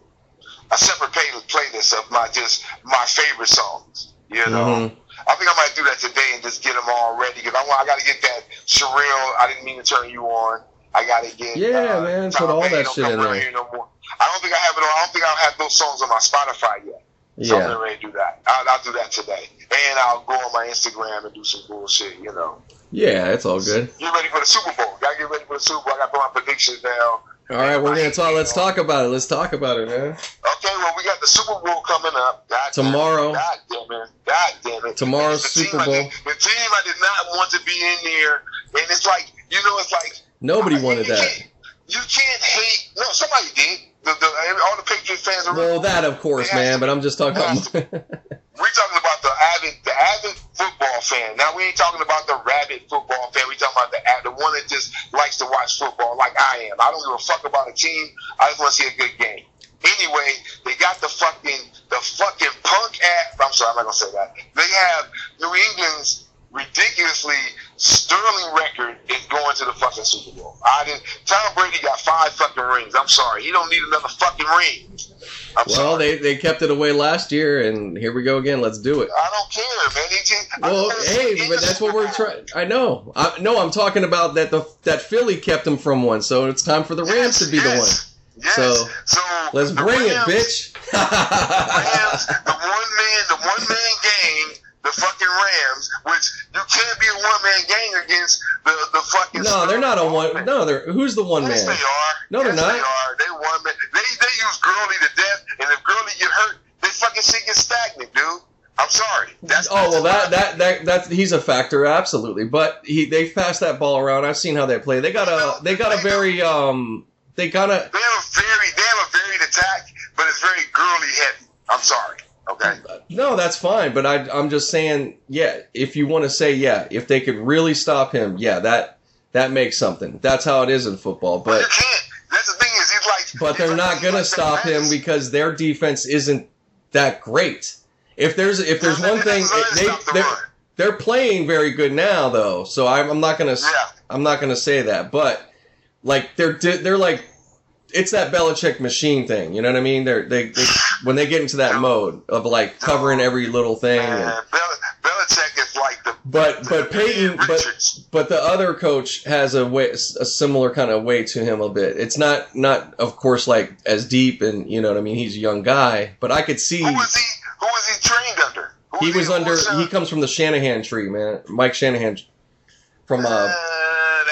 a separate play, playlist of my just my favorite songs. You know. Mhm. I think I might do that today and just get them all ready because I want. I got to get that Sherelle. I didn't mean to turn you on. I got to get. Yeah, uh, man, put all that shit in there. here No more. I don't think I have it on. I don't think I'll have those songs on my Spotify yet. So I'm yeah, ready to do that. I'll, I'll do that today, and I'll go on my Instagram and do some bullshit. You know. yeah, it's all good. Get ready for the Super Bowl. Gotta get ready for the Super Bowl. I got to put my predictions down. All right, we're gonna talk. Let's talk about it. Let's talk about it, man. Okay, well, we got the Super Bowl coming up. God damn it. Tomorrow. God damn it. God damn it. Tomorrow's The Super I Bowl. did- the team I did not want to be in there, and it's like, you know, it's like. Nobody you wanted that. can't- You can't hate. No, somebody did. The, the, all the Patriot fans are. Well, that of course, man. But I'm just talking about. <laughs> <laughs> We're talking about the avid, the avid football football fan. Now we ain't talking about the rabid football fan. We talking about the the one that just likes to watch football like I am. I don't give a fuck about a team. I just want to see a good game. Anyway, they got the fucking the fucking punk ass. I'm sorry, I'm not gonna say that. They have New England's ridiculously sterling record is going to the fucking Super Bowl. I didn't. Tom Brady got five fucking rings. I'm sorry, he don't need another fucking ring. I'm well, sorry. they they kept it away last year, and here we go again. Let's do it. I don't care, man. just, well, hey, but that's what we're trying. I know. I, no, I'm talking about that. The that Philly kept them from one, so it's time for the Rams yes, to be yes. the one. Yes. So, so let's bring Rams, it, bitch. <laughs> the Rams, the one man, the one man game, the fucking Rams, which you can't be a one man gang against the the fucking. No, they're not a one. No, they're who's the one yes, man? They are. No, yes, they're not. They are. They one man. They they use Gurley to death, and if Gurley get hurt, they fucking shit get stagnant, dude. I'm sorry. That's oh well, that that that that's he's a factor, absolutely. But he they passed that ball around. I've seen how they play. They got a they got a very um they kind of they have a very they have a varied attack, but it's very Gurley heavy. I'm sorry. Okay. No, that's fine. But I, I'm just saying, yeah. If you want to say, yeah, if they could really stop him, yeah, that that makes something. That's how it is in football. But, but. That's the thing is, he's like. But they're not gonna like stop him because their defense isn't that great. If there's if there's one thing, they they're, they're playing very good now though. So I'm, I'm not gonna yeah. I'm not gonna say that, but like they're they're like it's that Belichick machine thing. You know what I mean? They're they, they when they get into that mode of like covering every little thing. Man, and, Belichick is like the but but Peyton but but the other coach has a way a similar kind of way to him a bit. It's not not of course like as deep and you know what I mean. He's a young guy, but I could see. Who was he? Who was he trained under? Who he was, under. He comes from the Shanahan tree, man. Mike Shanahan from uh, uh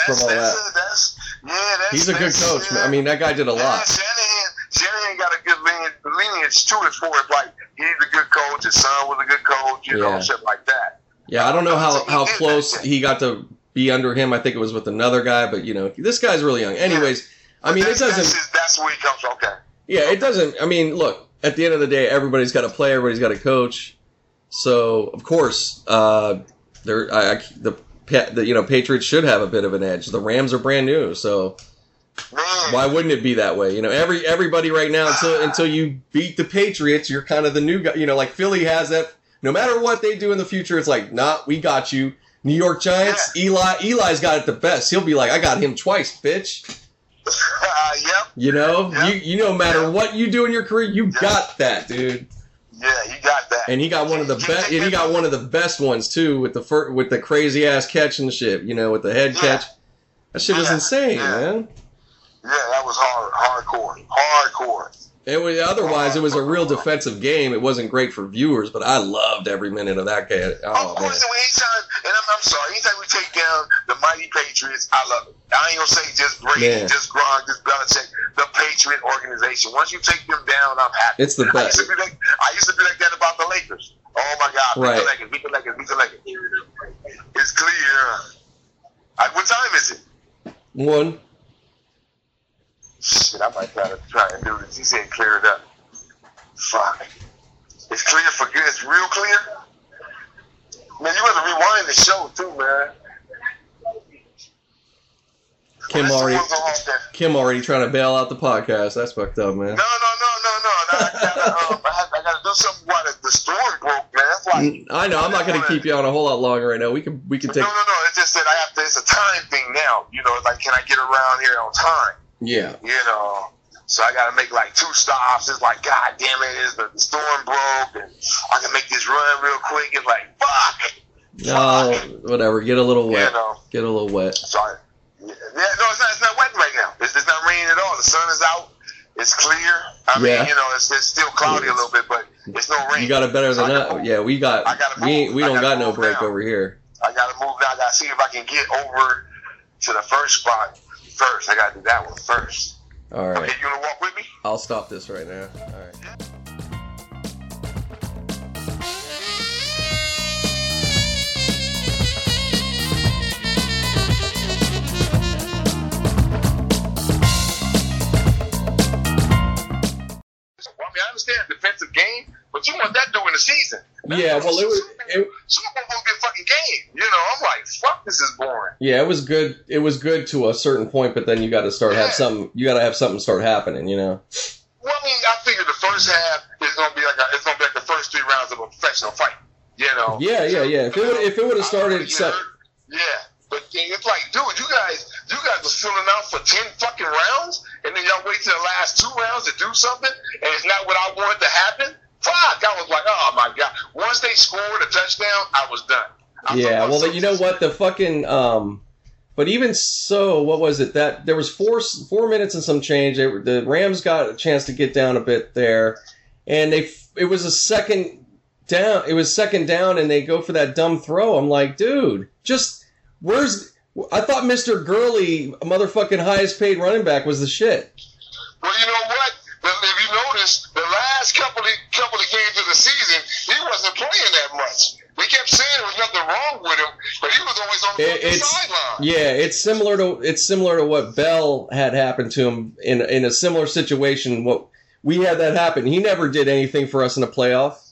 from all that. A, that's, yeah, that's, he's a good coach. Yeah. I mean, that guy did a yeah, lot. Shanahan, Shanahan got a good lineage, lineage to it for it. Like he's a good coach. His son was a good coach. You yeah. know, shit like that. Yeah, I don't know how how close he got to be under him. I think it was with another guy, but you know, this guy's really young. Anyways, yeah. I mean, it doesn't. That's, that's where he comes from. Okay. Yeah, it doesn't. I mean, look. At the end of the day, everybody's got a play. Everybody's got a coach. So of course, uh, there I, the the you know Patriots should have a bit of an edge. The Rams are brand new, so why wouldn't it be that way? You know, every everybody right now until <sighs> until you beat the Patriots, you're kind of the new guy. You know, like Philly has that. No matter what they do in the future, it's like, nah, we got you. New York Giants, yeah. Eli, Eli's got it the best. He'll be like, I got him twice, bitch. <laughs> Uh, yep. You know, yep. you you no matter yep. what you do in your career, you yep. got that, dude. Yeah, he got that. And he got one of the best. And he got one of the best ones too, with the fir- with the crazy ass catch and shit. You know, with the head yeah. catch. That shit yeah. was insane, man. Was hard, hardcore, hardcore. It was otherwise. It was a real defensive game. It wasn't great for viewers, but I loved every minute of that game. Oh, of course, man. anytime, and I'm, I'm, sorry, anytime we take down the mighty Patriots, I love it. I ain't gonna say just Brady, man. just Gronk, just Belichick, the Patriot organization. Once you take them down, I'm happy. It's the best. I used to be like, used to be like that about the Lakers. Oh my God, beat right. the Lakers, beat the Lakers, beat the Lakers. It's clear. Right, what time is it? One. Shit, I might try to try and do this. He said clear it up. Fuck. It's clear for good. It's real clear. Man, you to rewind the show too, man. Kim already, Kim already trying to bail out the podcast. That's fucked up, man. No, no, no, no, no. I gotta, um, I, I gotta do something while the, storm broke, man. That's why. I know. I'm not gonna keep you on a whole lot longer right now. We can, we can take. No, no, no. It's just that I have to. It's a time thing now. You know, like, can I get around here on time? Yeah. You know, so I got to make like two stops. It's like, God damn it, is the storm broke, and I can make this run real quick. It's like, fuck. No, fuck. whatever. Get a little wet. You know, Get a little wet. Sorry. Yeah, no, it's not. It's not wet right now. It's, it's not raining at all. The sun is out. It's clear. I yeah. mean, you know, it's, it's still cloudy a little bit, but it's no rain. You got it better than that. Yeah, we got. I gotta we we don't got no break now. over here. I gotta move now. I gotta see if I can get over to the first spot first. I gotta do that one first. All right. Okay, you wanna walk with me? I'll stop this right now. All right. Well, I mean, I understand defensive game, but you want that during the season. Yeah, well, it was. It, Super Bowl be a fucking game. You know, I'm like, fuck, this is boring. Yeah, it was good. It was good to a certain point, but then you got to start yeah. have something. You got to have something start happening. You know. Well, I mean, I figured the first half is gonna be like a, it's gonna be like the first three rounds of a professional fight. You know. Yeah, yeah, yeah. If it would, if it would have started, set, yeah. But it's like, dude, you guys, you guys was filling out for ten fucking rounds, and then y'all wait to the last two rounds to do something, and it's not what I wanted to happen. Fuck! I was like, oh my god. Once they scored a touchdown, I was done. I yeah, well, you know what? The fucking um, but even so, what was it that there was four four minutes and some change? They, the Rams got a chance to get down a bit there, and they it was a second down. It was second down, and they go for that dumb throw. I'm like, dude, just where's? I thought Mr. Gurley, motherfucking highest paid running back, was the shit. Well, you know what? If you notice, the last couple of couple of games of the season, he wasn't playing that much. We kept saying there was nothing wrong with him, but he was always on the it, sideline. Yeah, it's similar to it's similar to what Bell had happened to him in in a similar situation. What we had that happen. He never did anything for us in a playoff.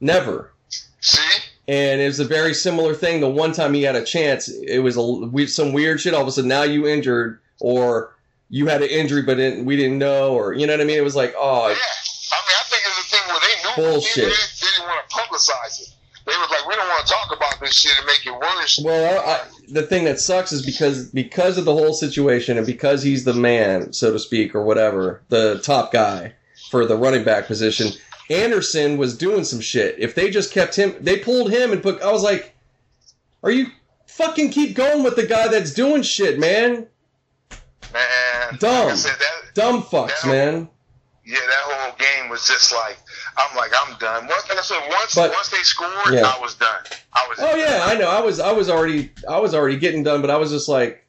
Never. See. And it was a very similar thing. The one time he had a chance, it was a we, some weird shit. All of a sudden, now you injured, or you had an injury, but we didn't know, or you know what I mean. It was like, oh. Yeah, I mean, I think it's a thing where they knew bullshit. They, didn't want to publicize it they was like, we don't want to talk about this shit and make it worse. Well, I, the thing that sucks is because because of the whole situation and because he's the man, so to speak, or whatever, the top guy for the running back position. Anderson was doing some shit. If they just kept him, they pulled him and put. I was like, are you fucking keep going with the guy that's doing shit, man? Man, dumb, like said, that, dumb fucks, that, man. Yeah, that whole game was just like I'm like, I'm done. Once, like I said, once but, once they scored, yeah. I was done. I was. Oh yeah, I know. I was I was already I was already getting done, but I was just like,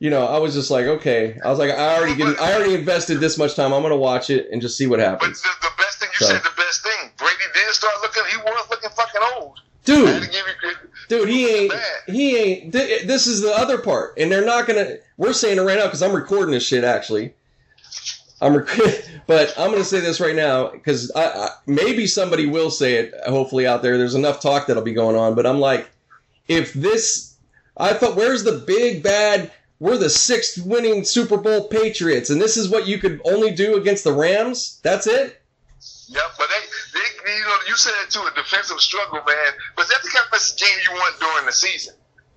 you know, I was just like, okay. I was like, I already get, I already invested this much time. I'm gonna watch it and just see what happens. But the, the best thing you so. said, the best thing, Brady did start looking. He was looking fucking old. Dude, dude, he ain't. He ain't. this is the other part, and they're not gonna. We're saying it right now because I'm recording this shit actually. I'm, rec- <laughs> but I'm going to say this right now because I, I, maybe somebody will say it. Hopefully, out there, there's enough talk that'll be going on. But I'm like, if this, I thought, where's the big bad? We're the sixth winning Super Bowl Patriots, and this is what you could only do against the Rams. That's it. Yep, but they, they, you know, you said it too, a defensive struggle, man. But that's the kind of game you want during the season.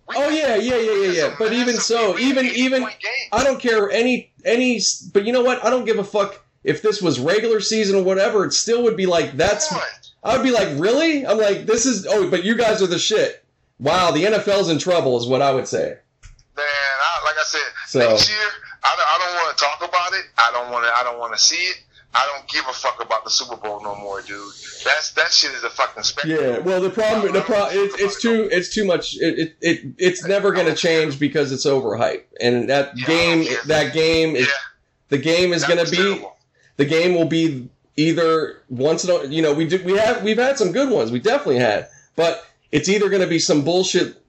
Oh yeah, yeah, yeah, yeah, yeah. But even so, even even I don't care any any. But you know what? I don't give a fuck if this was regular season or whatever. It still would be like that's. I would be like, really? I'm like, this is. Oh, but you guys are the shit. Wow, the NFL's in trouble, is what I would say. Man, I, like I said, so, next year I don't, I don't want to talk about it. I don't want to. I don't want to see it. I don't give a fuck about the Super Bowl no more, dude. That's that shit is a fucking spectacle. Yeah, well, the problem, the problem, it's, it's too, it's too much. It, it, it it's never going to change because it's overhyped, and that yeah, game, that game is, yeah. the game is going to be, terrible. the game will be either once in you know, we do, we have, we've had some good ones, we definitely had, but it's either going to be some bullshit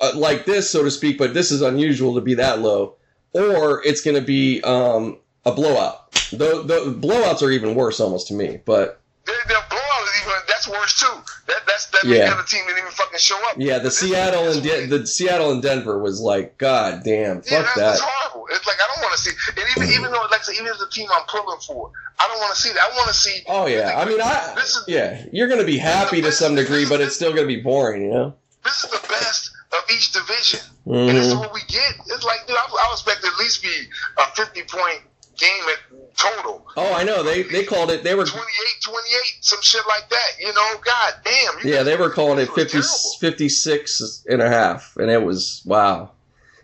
uh, like this, so to speak, but this is unusual to be that low, or it's going to be um, a blowout. The, the blowouts are even worse almost to me, but the, the blowout is even that's worse too. That that's that yeah. the other team didn't even fucking show up. Yeah, the Seattle and De- the Seattle and Denver was like, god damn, fuck yeah, that. It's horrible. It's like I don't want to see. And even even though like even if the team I'm pulling for, I don't want to see that. I want to see. Oh yeah, I mean I. This is, yeah, you're gonna be happy to some degree, but it's still gonna be boring, you know. This is the best of each division, mm-hmm. and this is what we get. It's like, dude, I, I expect at least be a 50 point game at total. Oh, I know. They they called it. They were 28, 28, some shit like that. You know, god damn. Yeah, they were calling it 50, 56 and a half, and it was wow.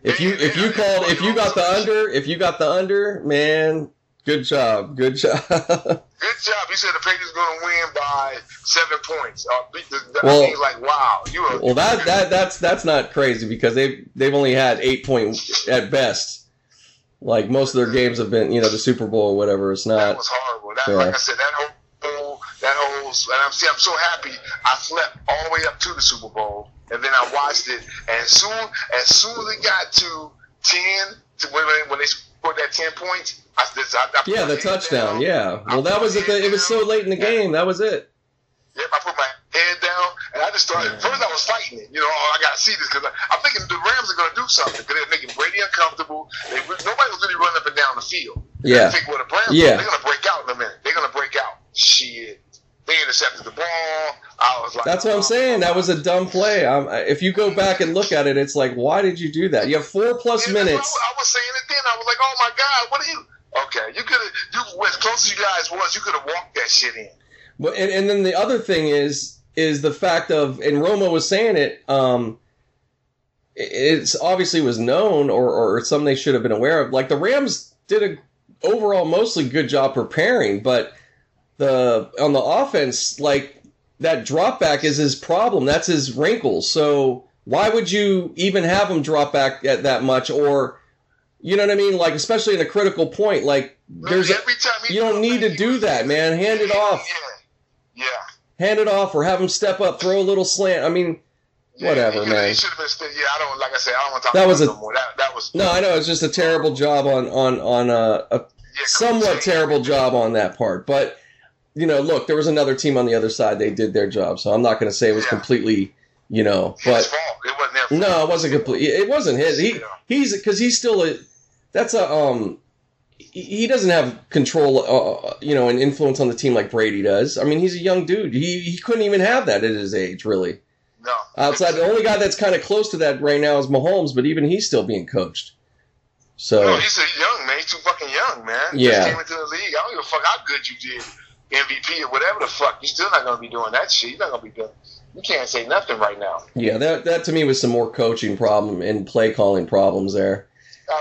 If you if you called if you got the under if you got the under, man, good job, good job. <laughs> good job. You said the Patriots going to win by seven points. Uh, well, I mean, like wow, you. well, that that that's that's not crazy because they they've only had eight point at best like most of their games have been, you know, the Super Bowl or whatever. It's not. That was horrible. That, yeah. Like I said, that whole, that whole, and I'm see, I'm so happy. I slept all the way up to the Super Bowl, and then I watched it. And soon, as soon as it got to ten, to when, when they scored that ten points, I, I, I yeah, the touchdown. Down. Yeah. Well, that was it. It was so late in the game. That was it. Yep, I put my head down, and I just started. First, I was fighting it. You know, oh, I got to see this because I'm thinking the Rams are going to do something because they're making Brady uncomfortable. They, nobody was really running up and down the field. Yeah. I think what the Rams, yeah. they're going to break out in a minute. They're going to break out. Shit. They intercepted the ball. I was like, That's what I'm oh, saying. That was a dumb play. Um, if you go back and look at it, it's like, why did you do that? You have four plus minutes. I was saying it then. I was like, oh my god, what are you? Okay, you could have. You as close as you guys was, you could have walked that shit in. But and, and then the other thing is is the fact of and Romo was saying it. Um, it's obviously was known or or something they should have been aware of. Like the Rams did a overall mostly good job preparing, but the on the offense like that drop back is his problem. That's his wrinkle. So why would you even have him drop back at that much or you know what I mean? Like especially in a critical point, like there's a, you don't need to do that, man. Hand it off. Yeah. Yeah hand it off or have him step up, throw a little slant. I mean, yeah, whatever, he, man. He should have been. Yeah, I don't. Like I said, I don't want to talk that about was a, no more. That, that was. No, I know it's just a terrible job on on on uh, a, a yeah, somewhat terrible job on that part, but. You know, look, there was another team on the other side. They did their job, so I'm not going to say it was yeah. completely, you know, but it wasn't no, it wasn't complete. It wasn't his. He he's because he's still a. That's a um he doesn't have control, uh, you know, and influence on the team like Brady does. I mean, he's a young dude. He he couldn't even have that at his age, really. No. Outside, the only guy that's kind of close to that right now is Mahomes, but even he's still being coached. So. No, he's a young man. He's too fucking young, man. Yeah. Just came into the league. I don't give a fuck how good you did, MVP or whatever the fuck. You're still not gonna be doing that shit. You're not gonna be doing. You can't say nothing right now. Yeah, that that to me was some more coaching problem and play calling problems there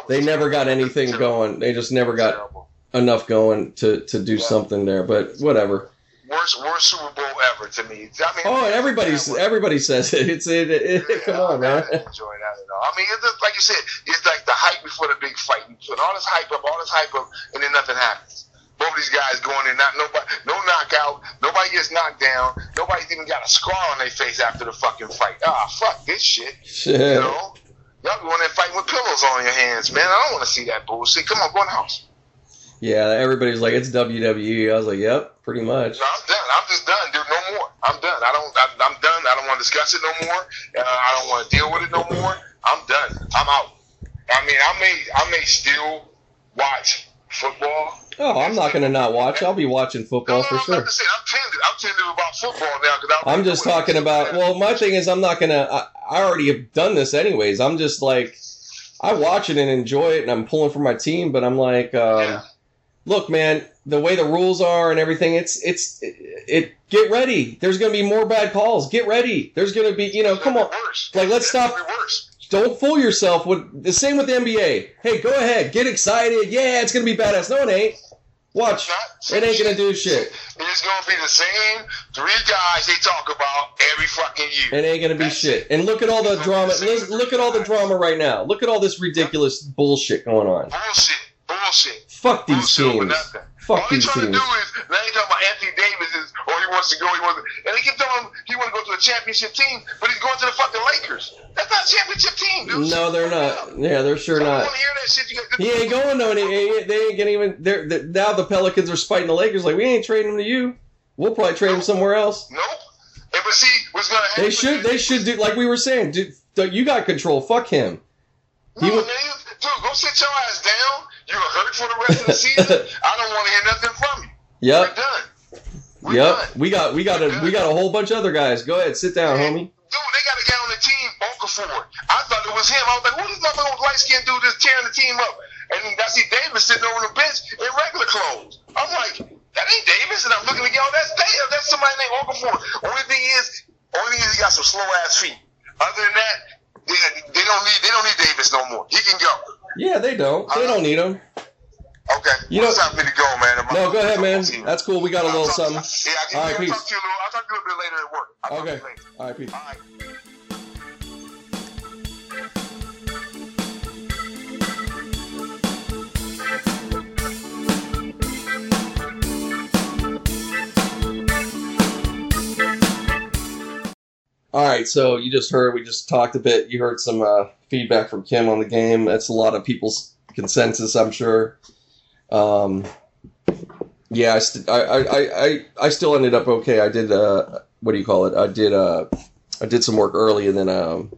they never got anything going. They just never got terrible. enough going to, to do yeah. something there. But whatever. Worst worst Super Bowl ever to me. I mean, oh, everybody's everybody says it. It's it. it, it come on, man. I enjoy that at all. I mean, it's just, like you said, it's like the hype before the big fight. You put all this hype up, all this hype up, and then nothing happens. Both of these guys going in, not nobody, no knockout, nobody gets knocked down, nobody's even got a scar on their face after the fucking fight. Ah, fuck this shit. Shit. <laughs> You know. Y'all going there fighting with pillows on your hands, man. I don't want to see that bullshit. Come on, go in the house. Yeah, everybody's like, it's WWE. I was like, yep, pretty much. No, I'm done. I'm just done, dude. No more. I'm done. I don't. I, am done. I don't want to discuss it no more. Uh, I don't want to deal with it no more. I'm done. I'm out. I mean, I may, I may still watch football Oh, I'm not going to not watch. I'll be watching football no, for sure. I'm tended. I'm about football now. Cause I'm just talking about. Well, my thing is, I'm not going to. I already have done this anyways. I'm just like, I watch it and enjoy it, and I'm pulling for my team. But I'm like, um, yeah. look, man, the way the rules are and everything, it's it's it. it get ready. There's going to be more bad calls. Get ready. There's going to be, you know, come on. Like, let's stop. Don't fool yourself with the same with the NBA. Hey, go ahead, get excited. Yeah, it's gonna be badass. No, it ain't. Watch. It ain't gonna do shit. It's gonna be the same three guys they talk about every fucking year. It ain't gonna be That's shit. And look at all the drama. Look, look at all the drama right now. Look at all this ridiculous bullshit going on. Bullshit. Bullshit. Fuck these Bullshit teams. Fuck all these teams. All he's trying to do is now he's talking about Anthony Davis is, or he wants to go. He wants, to, and they keep telling him he want to go to a championship team, but he's going to the fucking Lakers. That's not a championship team, dude. No, they're not. Yeah, they're sure so not. he ain't going though. They, they ain't getting even. They're, they're, now the Pelicans are spiting the Lakers like we ain't trading him to you. We'll probably trade nope. him somewhere else. Nope. And but see, what's gonna happen? They should. They should do like we were saying. Do, you got control. Fuck him. He no, man, dude, go sit your ass down. You're hurt for the rest of the season. <laughs> I don't want to hear nothing from you. Yep. We're done. We're yep. Done. We got we got a we got a whole bunch of other guys. Go ahead, sit down, man, homie. Dude, they got a guy on the team, Okafor. I thought it was him. I was like, who's this motherfucker light skinned dude that's tearing the team up? And I see Davis sitting on the bench in regular clothes. I'm like, that ain't Davis. And I'm looking at y'all, that's Davis. That's somebody named Okafor. Only thing is, only thing is he got some slow ass feet. Other than that, they, they don't need they don't need Davis no more. He can go. Yeah, they don't. They don't need him. Okay. You know, time for me to go, man. I'm no, go ahead, man. That's cool. We got a little something. Yeah, I, All right, peace. Talk to you a little, I'll talk to you a little bit later at work. I'll okay. All right, peace. All right. All right, so you just heard, we just talked a bit. You heard some uh, feedback from Kim on the game. That's a lot of people's consensus, I'm sure. Um, yeah, I, st- I, I, I, I still ended up okay. I did, uh, what do you call it? I did, uh, I did some work early, and then um,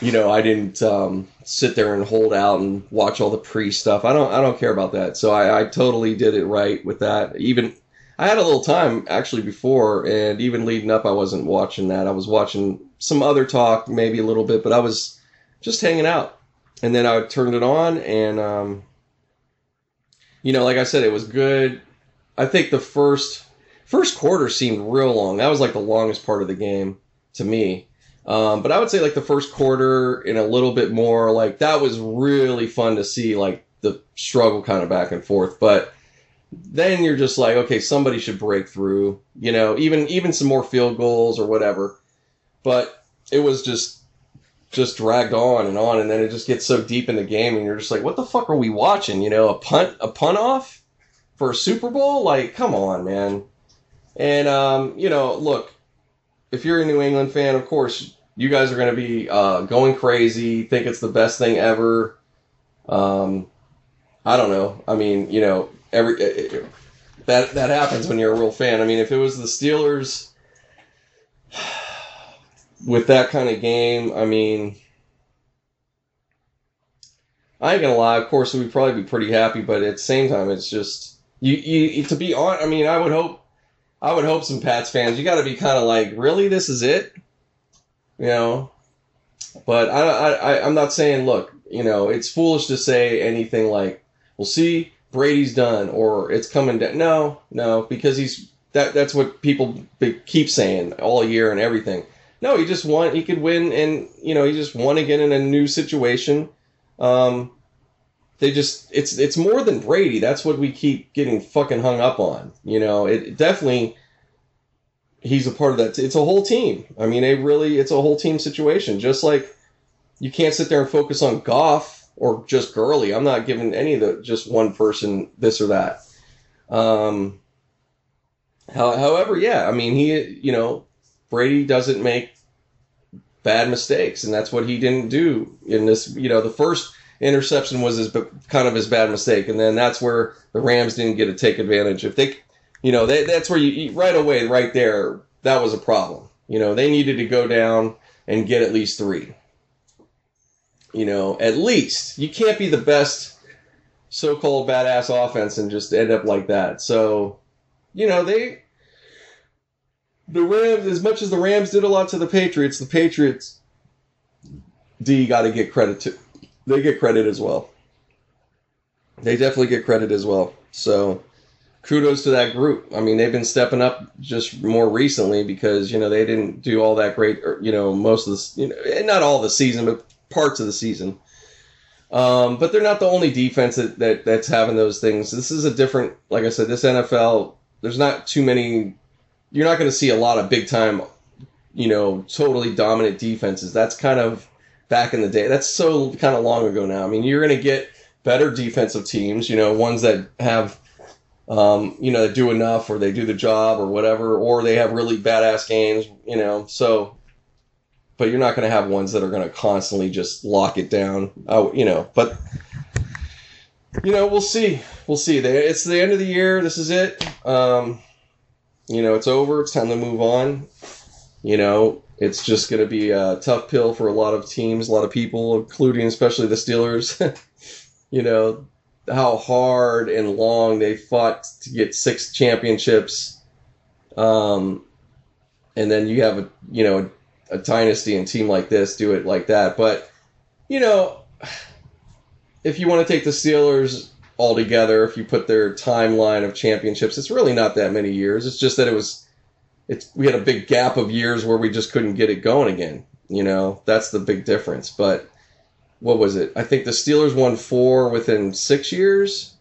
you know, I didn't um, sit there and hold out and watch all the pre stuff. I don't I don't care about that. So I, I totally did it right with that. Even I had a little time actually before, and even leading up, I wasn't watching that. I was watching some other talk, maybe a little bit, but I was just hanging out. And then I turned it on, and um, you know, like I said, it was good. I think the first first quarter seemed real long. That was like the longest part of the game to me. Um, but I would say like the first quarter and a little bit more, like that was really fun to see, like the struggle kind of back and forth. But then you're just like, okay, somebody should break through, you know, even even some more field goals or whatever. But it was just just dragged on and on, and then it just gets so deep in the game, and you're just like, what the fuck are we watching? You know, a punt a punt off for a Super Bowl? Like, come on, man. And um, you know, look, if you're a New England fan, of course, you guys are going to be uh, going crazy, think it's the best thing ever. Um, I don't know. I mean, you know, every it, it, that that happens when you're a real fan. I mean, if it was the Steelers <sighs> with that kind of game, I mean, I ain't gonna lie. Of course, we'd probably be pretty happy, but at the same time, it's just you. You to be on. I mean, I would hope I would hope some Pats fans, you got to be kind of like, really, this is it, you know. But I, I, I'm not saying, look, you know, it's foolish to say anything like, "We'll see, Brady's done," or "It's coming down." No, no, because he's that. That's what people keep saying all year and everything. No, he just won. He could win, and you know, he just won again in a new situation. Um, they just it's it's more than Brady. That's what we keep getting fucking hung up on. You know, it, it definitely he's a part of that. It's a whole team. I mean, it really it's a whole team situation. Just like you can't sit there and focus on Goff or just Gurley. I'm not giving any of the just one person this or that. Um, how, however, yeah, I mean, he you know Brady doesn't make bad mistakes, and that's what he didn't do in this. You know, the first interception was his kind of his bad mistake, and then that's where the Rams didn't get to take advantage. If they, you know, they, that's where you right away, right there, that was a problem. You know, they needed to go down and get at least three. You know, at least you can't be the best so-called badass offense and just end up like that. So, you know, they the Rams, as much as the Rams did a lot to the Patriots, the Patriots D got to get credit to they get credit as well. They definitely get credit as well. So kudos to that group. I mean, they've been stepping up just more recently because you know they didn't do all that great. You know, most of the you know eh, not all the season, but parts of the season. Um, but they're not the only defense that, that that's having those things. This is a different, like I said, this NFL. There's not too many. You're not going to see a lot of big time, you know, totally dominant defenses. That's kind of back in the day. That's so kind of long ago now. I mean, you're going to get better defensive teams, you know, ones that have, um, you know, do enough or they do the job or whatever, or they have really badass games, you know. So, but you're not going to have ones that are going to constantly just lock it down, uh, you know. But you know, we'll see. We'll see. It's the end of the year. This is it. Um, you know, it's over. It's time to move on. You know, it's just going to be a tough pill for a lot of teams, a lot of people, including especially the Steelers. <laughs> you know, how hard and long they fought to get six championships. Um, and then you have a, you know, a dynasty and team like this do it like that. But, you know, if you want to take the Steelers all together, if you put their timeline of championships, it's really not that many years. It's just that it was it's we had a big gap of years where we just couldn't get it going again. You know, that's the big difference. But what was it? I think the Steelers won four within six years,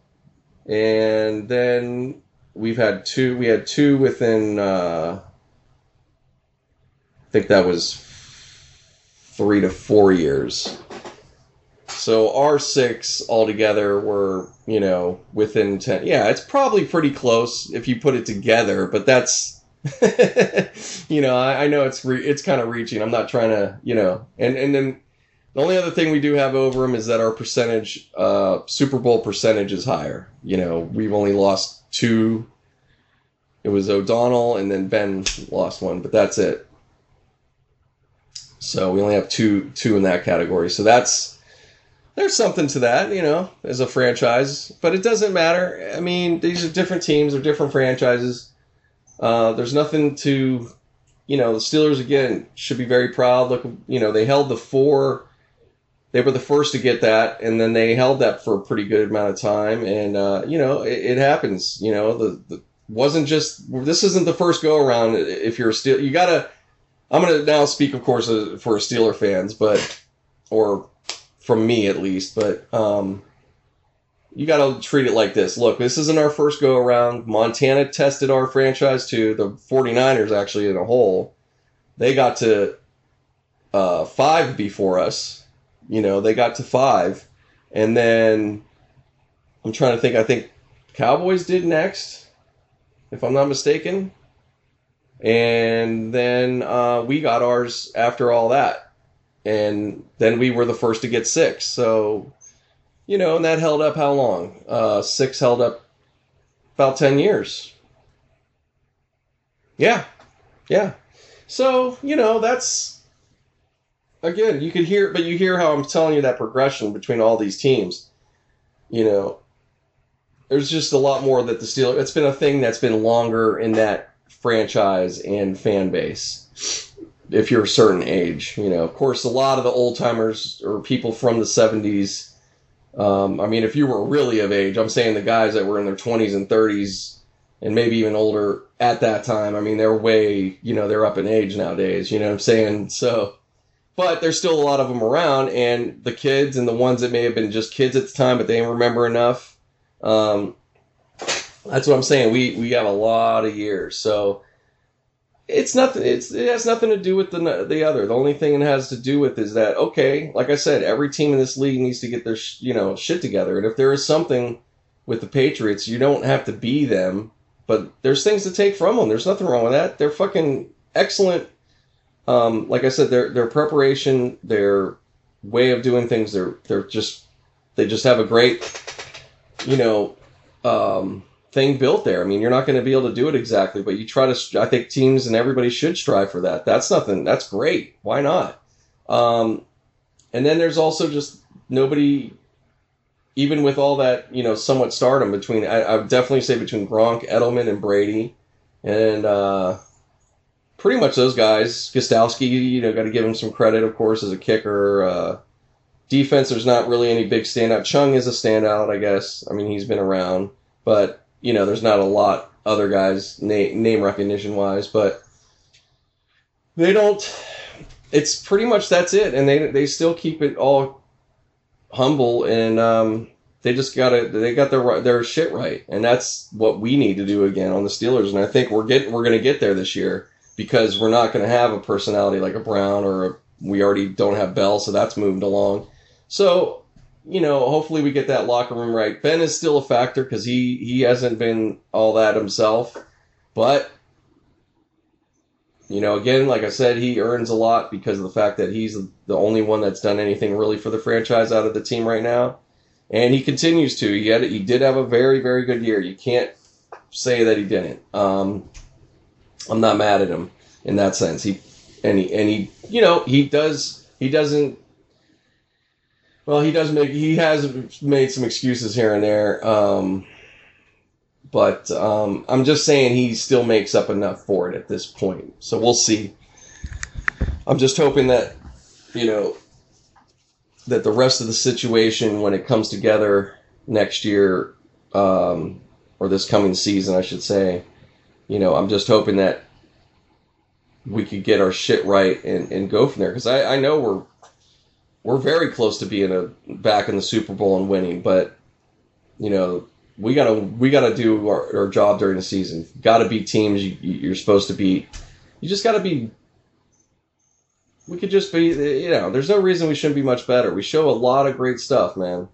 and then we've had two. We had two within. Uh, think that was three to four years. So our six altogether were, you know, within ten. Yeah, it's probably pretty close if you put it together, but that's <laughs> you know, I, I, know it's re- it's kind of reaching. I'm not trying to, you know, and and then the only other thing we do have over them is that our percentage, uh, Super Bowl percentage is higher. You know, we've only lost two. It was O'Donnell and then Ben lost one, but that's it. So we only have two two in that category. So that's there's something to that, you know, as a franchise. But it doesn't matter. I mean, these are different teams, they're different franchises. Uh, there's nothing to, you know, the Steelers again should be very proud. Look, you know, they held the four. They were the first to get that, and then they held that for a pretty good amount of time. And uh, you know, it, it, happens. You know, the, the wasn't just this isn't the first go around. If you're still, you gotta. I'm gonna now speak, of course, uh, for Steeler fans, but or from me at least, but um, you got to treat it like this. Look, this isn't our first go around. Montana tested our franchise too. The 49ers actually in a whole. They got to uh, five before us. You know, they got to five. And then I'm trying to think, I think Cowboys did next, if I'm not mistaken. And then uh, we got ours after all that. And then we were the first to get six. So you know, and that held up how long? Uh, six held up about 10 years. Yeah. Yeah. So, you know, that's, again, you could hear, but you hear how I'm telling you that progression between all these teams. You know, there's just a lot more that the Steelers, it's been a thing that's been longer in that franchise and fan base. If you're a certain age, you know, of course, a lot of the old timers or people from the 70s um, I mean, if you were really of age, I'm saying the guys that were in their 20s and 30s and maybe even older at that time, I mean, they're way, you know, they're up in age nowadays, you know what I'm saying? So, but there's still a lot of them around, and the kids and the ones that may have been just kids at the time, but they didn't remember enough. Um, that's what I'm saying. We, we have a lot of years. So, it's nothing. It's it has nothing to do with the the other. The only thing it has to do with is that okay, like I said, every team in this league needs to get their you know shit together. And if there is something with the Patriots, you don't have to be them, but there's things to take from them. There's nothing wrong with that. They're fucking excellent. Um, like I said, their their preparation, their way of doing things, they're they're just they just have a great, you know, um, thing built there. I mean, you're not going to be able to do it exactly, but you try to. I think teams and everybody should strive for that. That's nothing. That's great. Why not? Um, and then there's also just nobody, even with all that you know, somewhat stardom between. I, I would definitely say between Gronk, Edelman, and Brady, and uh, pretty much those guys. Gostkowski, you know, got to give him some credit, of course, as a kicker. Uh, defense, there's not really any big standout. Chung is a standout, I guess. I mean, he's been around, but you know, there's not a lot other guys name name recognition wise, but they don't. It's pretty much that's it, and they they still keep it all humble and um, they just got to they got their their shit right, and that's what we need to do again on the Steelers. And I think we're getting we're going to get there this year because we're not going to have a personality like a Brown or a, we already don't have Bell, so that's moved along. So you know, hopefully we get that locker room right. Ben is still a factor because he he hasn't been all that himself, but you know, again, like I said, he earns a lot because of the fact that he's the only one that's done anything really for the franchise out of the team right now, and he continues to. He had he did have a very very good year. You can't say that he didn't. Um, I'm not mad at him in that sense. He and he and he you know he does he doesn't well, he does make he has made some excuses here and there, um, but um, I'm just saying he still makes up enough for it at this point. So we'll see. I'm just hoping that you know that the rest of the situation when it comes together next year um, or this coming season, I should say. You know, I'm just hoping that we could get our shit right and, and go from there because I, I know we're we're very close to being a back in the Super Bowl and winning, but you know we gotta we gotta do our, our job during the season. Got to beat teams you, you're supposed to beat. You just got to be. We could just be, you know. There's no reason we shouldn't be much better. We show a lot of great stuff, man,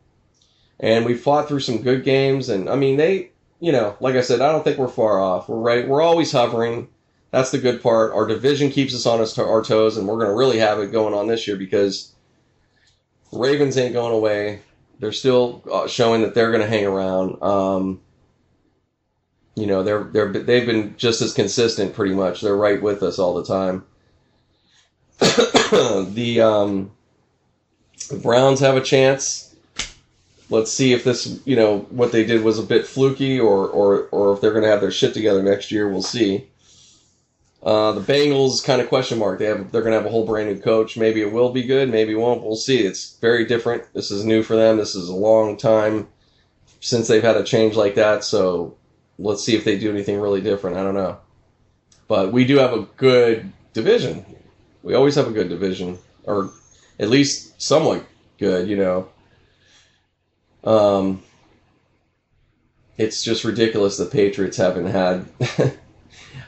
and we fought through some good games. And I mean, they, you know, like I said, I don't think we're far off. We're right. We're always hovering. That's the good part. Our division keeps us on our toes, and we're gonna really have it going on this year because Ravens ain't going away. They're still uh, showing that they're going to hang around. Um, you know, they're they're they've been just as consistent, pretty much. They're right with us all the time. <coughs> the um, the Browns have a chance. Let's see if this, you know, what they did was a bit fluky, or or or if they're going to have their shit together next year. We'll see. Uh, the Bengals kind of question mark. They have they're going to have a whole brand new coach. Maybe it will be good. Maybe it won't. We'll see. It's very different. This is new for them. This is a long time since they've had a change like that. So let's see if they do anything really different. I don't know. But we do have a good division. We always have a good division, or at least somewhat good. You know. Um, it's just ridiculous the Patriots haven't had. <laughs>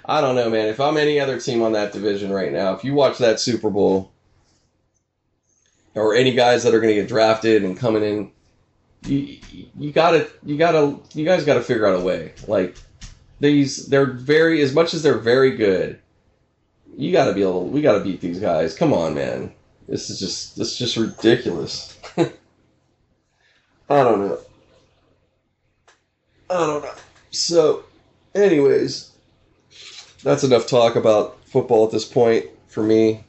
I don't know, man. If I'm any other team on that division right now, if you watch that Super Bowl, or any guys that are going to get drafted and coming in, you you gotta you gotta you guys gotta figure out a way. Like these, they're very as much as they're very good. You gotta be able. We gotta beat these guys. Come on, man. This is just this is just ridiculous. <laughs> I don't know. I don't know. So, anyways, that's enough talk about football at this point for me.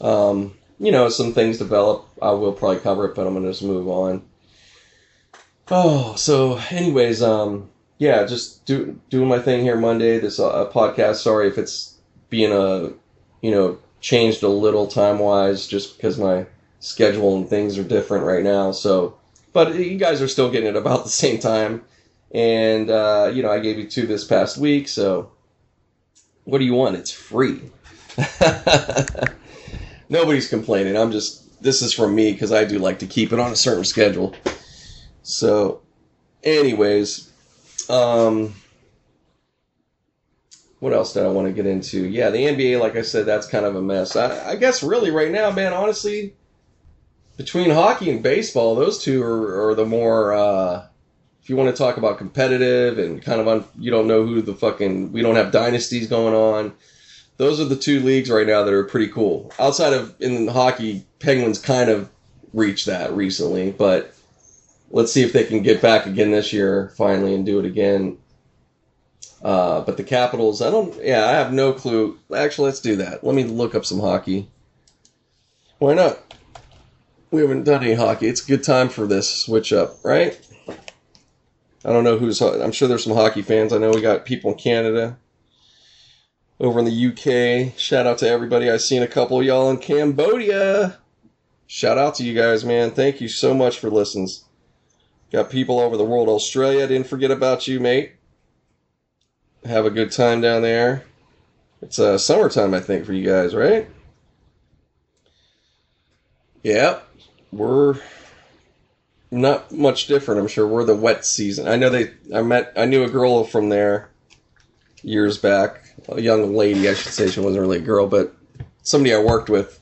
Um, you know, some things develop. I will probably cover it, but I'm gonna just move on. Oh, so anyways, um, yeah, just do doing my thing here Monday. This uh, podcast. Sorry if it's being a, you know, changed a little time wise, just because my schedule and things are different right now. So, but you guys are still getting it about the same time, and uh, you know, I gave you two this past week, so what do you want? It's free. <laughs> Nobody's complaining. I'm just, this is from me because I do like to keep it on a certain schedule. So, anyways, um, what else did I want to get into? Yeah, the NBA, like I said, that's kind of a mess. I, I guess really right now, man, honestly, between hockey and baseball, those two are, are the more uh, if you want to talk about competitive and kind of un, you don't know who the fucking we don't have dynasties going on. Those are the two leagues right now that are pretty cool. Outside of in hockey, Penguins kind of reached that recently, but let's see if they can get back again this year finally and do it again. Uh, but the Capitals, I don't. Yeah, I have no clue. Actually, let's do that. Let me look up some hockey. Why not? We haven't done any hockey. It's a good time for this switch up, right? I don't know who's. I'm sure there's some hockey fans. I know we got people in Canada, over in the UK. Shout out to everybody. I've seen a couple y'all in Cambodia. Shout out to you guys, man. Thank you so much for listens. Got people over the world. Australia, didn't forget about you, mate. Have a good time down there. It's uh, summertime, I think, for you guys, right? Yeah, we're not much different, I'm sure. We're the wet season. I know they. I met. I knew a girl from there years back. A young lady, I should say. She wasn't really a girl, but somebody I worked with.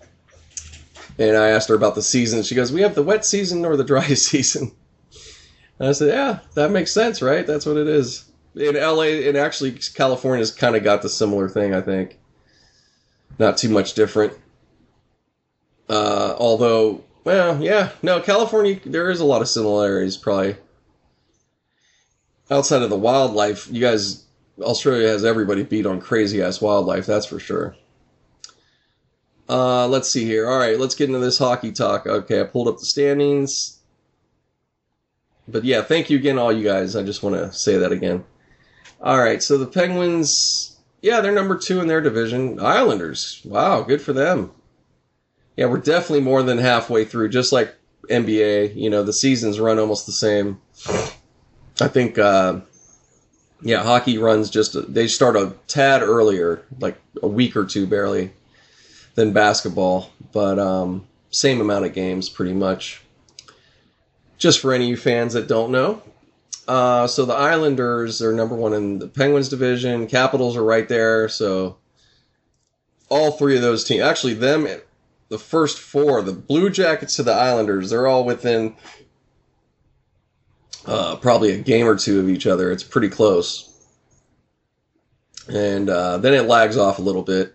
And I asked her about the season. She goes, "We have the wet season or the dry <laughs> season." And I said, "Yeah, that makes sense, right? That's what it is." In LA, and actually California's kind of got the similar thing. I think. Not too much different. Uh, although well, yeah. No, California, there is a lot of similarities, probably. Outside of the wildlife, you guys, Australia has everybody beat on crazy ass wildlife, that's for sure. Uh, let's see here. All right, let's get into this hockey talk. Okay, I pulled up the standings. But yeah, thank you again, all you guys. I just want to say that again. All right, so the Penguins, yeah, they're number two in their division. Islanders, wow, good for them yeah, we're definitely more than halfway through. Just like NBA, you know, the seasons run almost the same. I think, uh, yeah, hockey runs just they start a tad earlier, like a week or two barely, than basketball, but um, same amount of games pretty much. Just for any of you fans that don't know, uh, so the Islanders are number one in the Penguins division. Capitals are right there, so all three of those teams, actually them the first four, the Blue Jackets to the Islanders, they're all within uh, probably a game or two of each other. It's pretty close. And uh, then it lags off a little bit.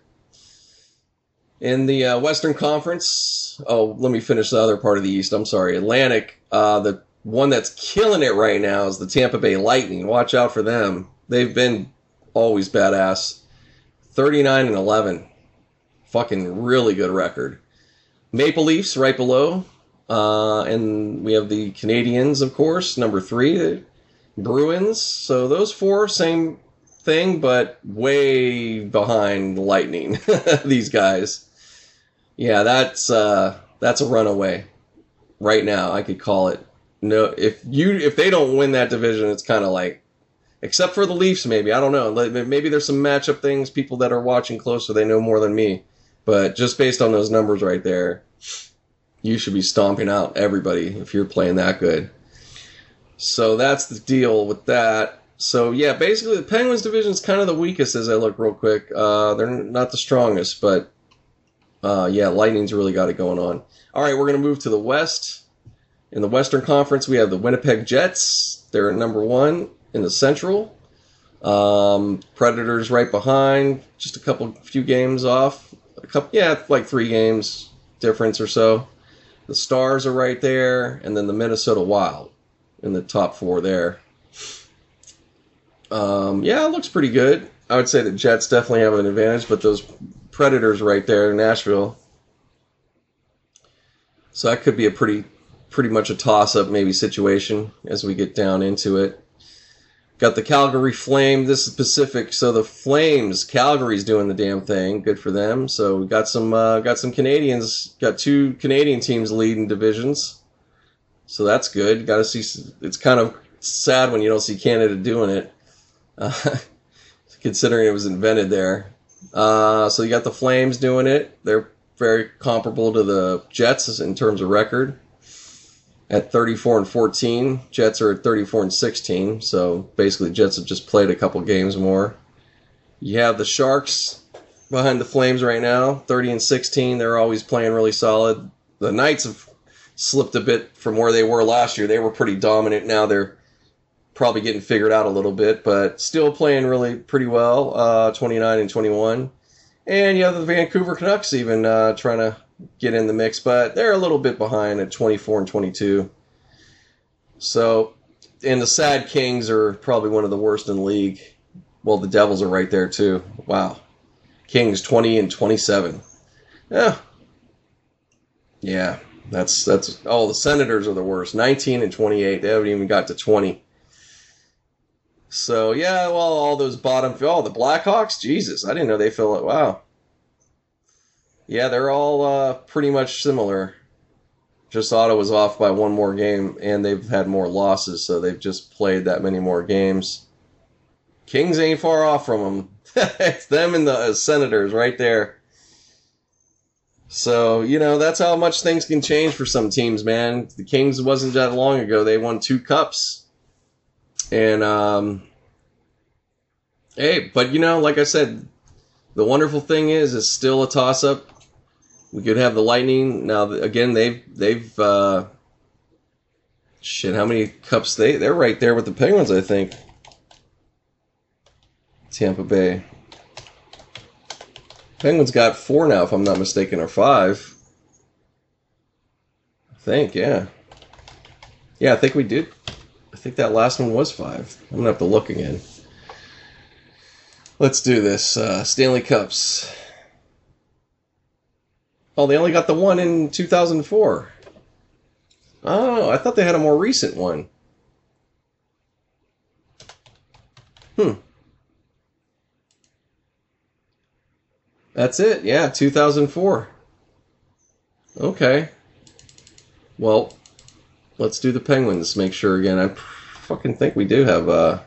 In the uh, Western Conference, oh, let me finish the other part of the East. I'm sorry. Atlantic, uh, the one that's killing it right now is the Tampa Bay Lightning. Watch out for them. They've been always badass. 39 and 11 fucking really good record. Maple Leafs right below, uh, and we have the Canadiens, of course, number three. Bruins. So those four, same thing, but way behind Lightning. <laughs> These guys. Yeah, that's uh, that's a runaway. Right now, I could call it. No, if you if they don't win that division, it's kind of like, except for the Leafs, maybe I don't know. Maybe there's some matchup things. People that are watching closer, they know more than me. But just based on those numbers right there, you should be stomping out everybody if you're playing that good. So that's the deal with that. So yeah, basically the Penguins division is kind of the weakest as I look real quick. Uh, they're not the strongest, but uh, yeah, Lightning's really got it going on. All right, we're gonna move to the West. In the Western Conference, we have the Winnipeg Jets. They're number one in the Central. Um, Predators right behind, just a couple, few games off. A couple, yeah, like three games difference or so. The Stars are right there, and then the Minnesota Wild in the top four there. Um, yeah, it looks pretty good. I would say the Jets definitely have an advantage, but those Predators right there in Nashville. So that could be a pretty, pretty much a toss-up maybe situation as we get down into it. Got the Calgary Flame. This is Pacific, so the Flames. Calgary's doing the damn thing. Good for them. So we got some, uh, got some Canadians. Got two Canadian teams leading divisions. So that's good. Got to see. It's kind of sad when you don't see Canada doing it uh, <laughs> considering it was invented there. Uh, so you got the Flames doing it. They're very comparable to the Jets in terms of record at 34 and 14. Jets are at 34 and 16. So basically, Jets have just played a couple games more. You have the Sharks behind the Flames right now, 30 and 16. They're always playing really solid. The Knights have slipped a bit from where they were last year. They were pretty dominant. Now they're probably getting figured out a little bit, but still playing really pretty well. Uh, 29 and 21, and you have the Vancouver Canucks even uh, trying to get in the mix, but they're a little bit behind at 24 and 22. So, and the Sad Kings are probably one of the worst in the league. Well, the Devils are right there too. Wow, Kings 20 and 27. Yeah, yeah. That's that's oh the Senators are the worst. 19 and 28. They haven't even got to 20. So yeah, well, all those bottom, oh, the Blackhawks, Jesus, I didn't know they fell. it. Wow. Yeah, they're all uh, pretty much similar. Just Ottawa's off by one more game, and they've had more losses, so they've just played that many more games. Kings ain't far off from them. <laughs> it's them and the uh, Senators right there. So, you know, that's how much things can change for some teams, man. The Kings wasn't that long ago. They won two cups and um, hey, but you know, like I said, the wonderful thing is, it's still a toss up. We could have the Lightning now. Again, they've they've uh, shit. How many cups they they're right there with the Penguins, I think. Tampa Bay. Penguins got four now, if I'm not mistaken, or five. I think, yeah. Yeah, I think we did I think that last one was five. I'm gonna have to look again. Let's do this. Uh, Stanley Cups. Oh, they only got the one in 2004. Oh, I thought they had a more recent one. Hmm. That's it. Yeah, 2004. Okay. Well, let's do the Penguins. Make sure again. I fucking think we do have. Uh,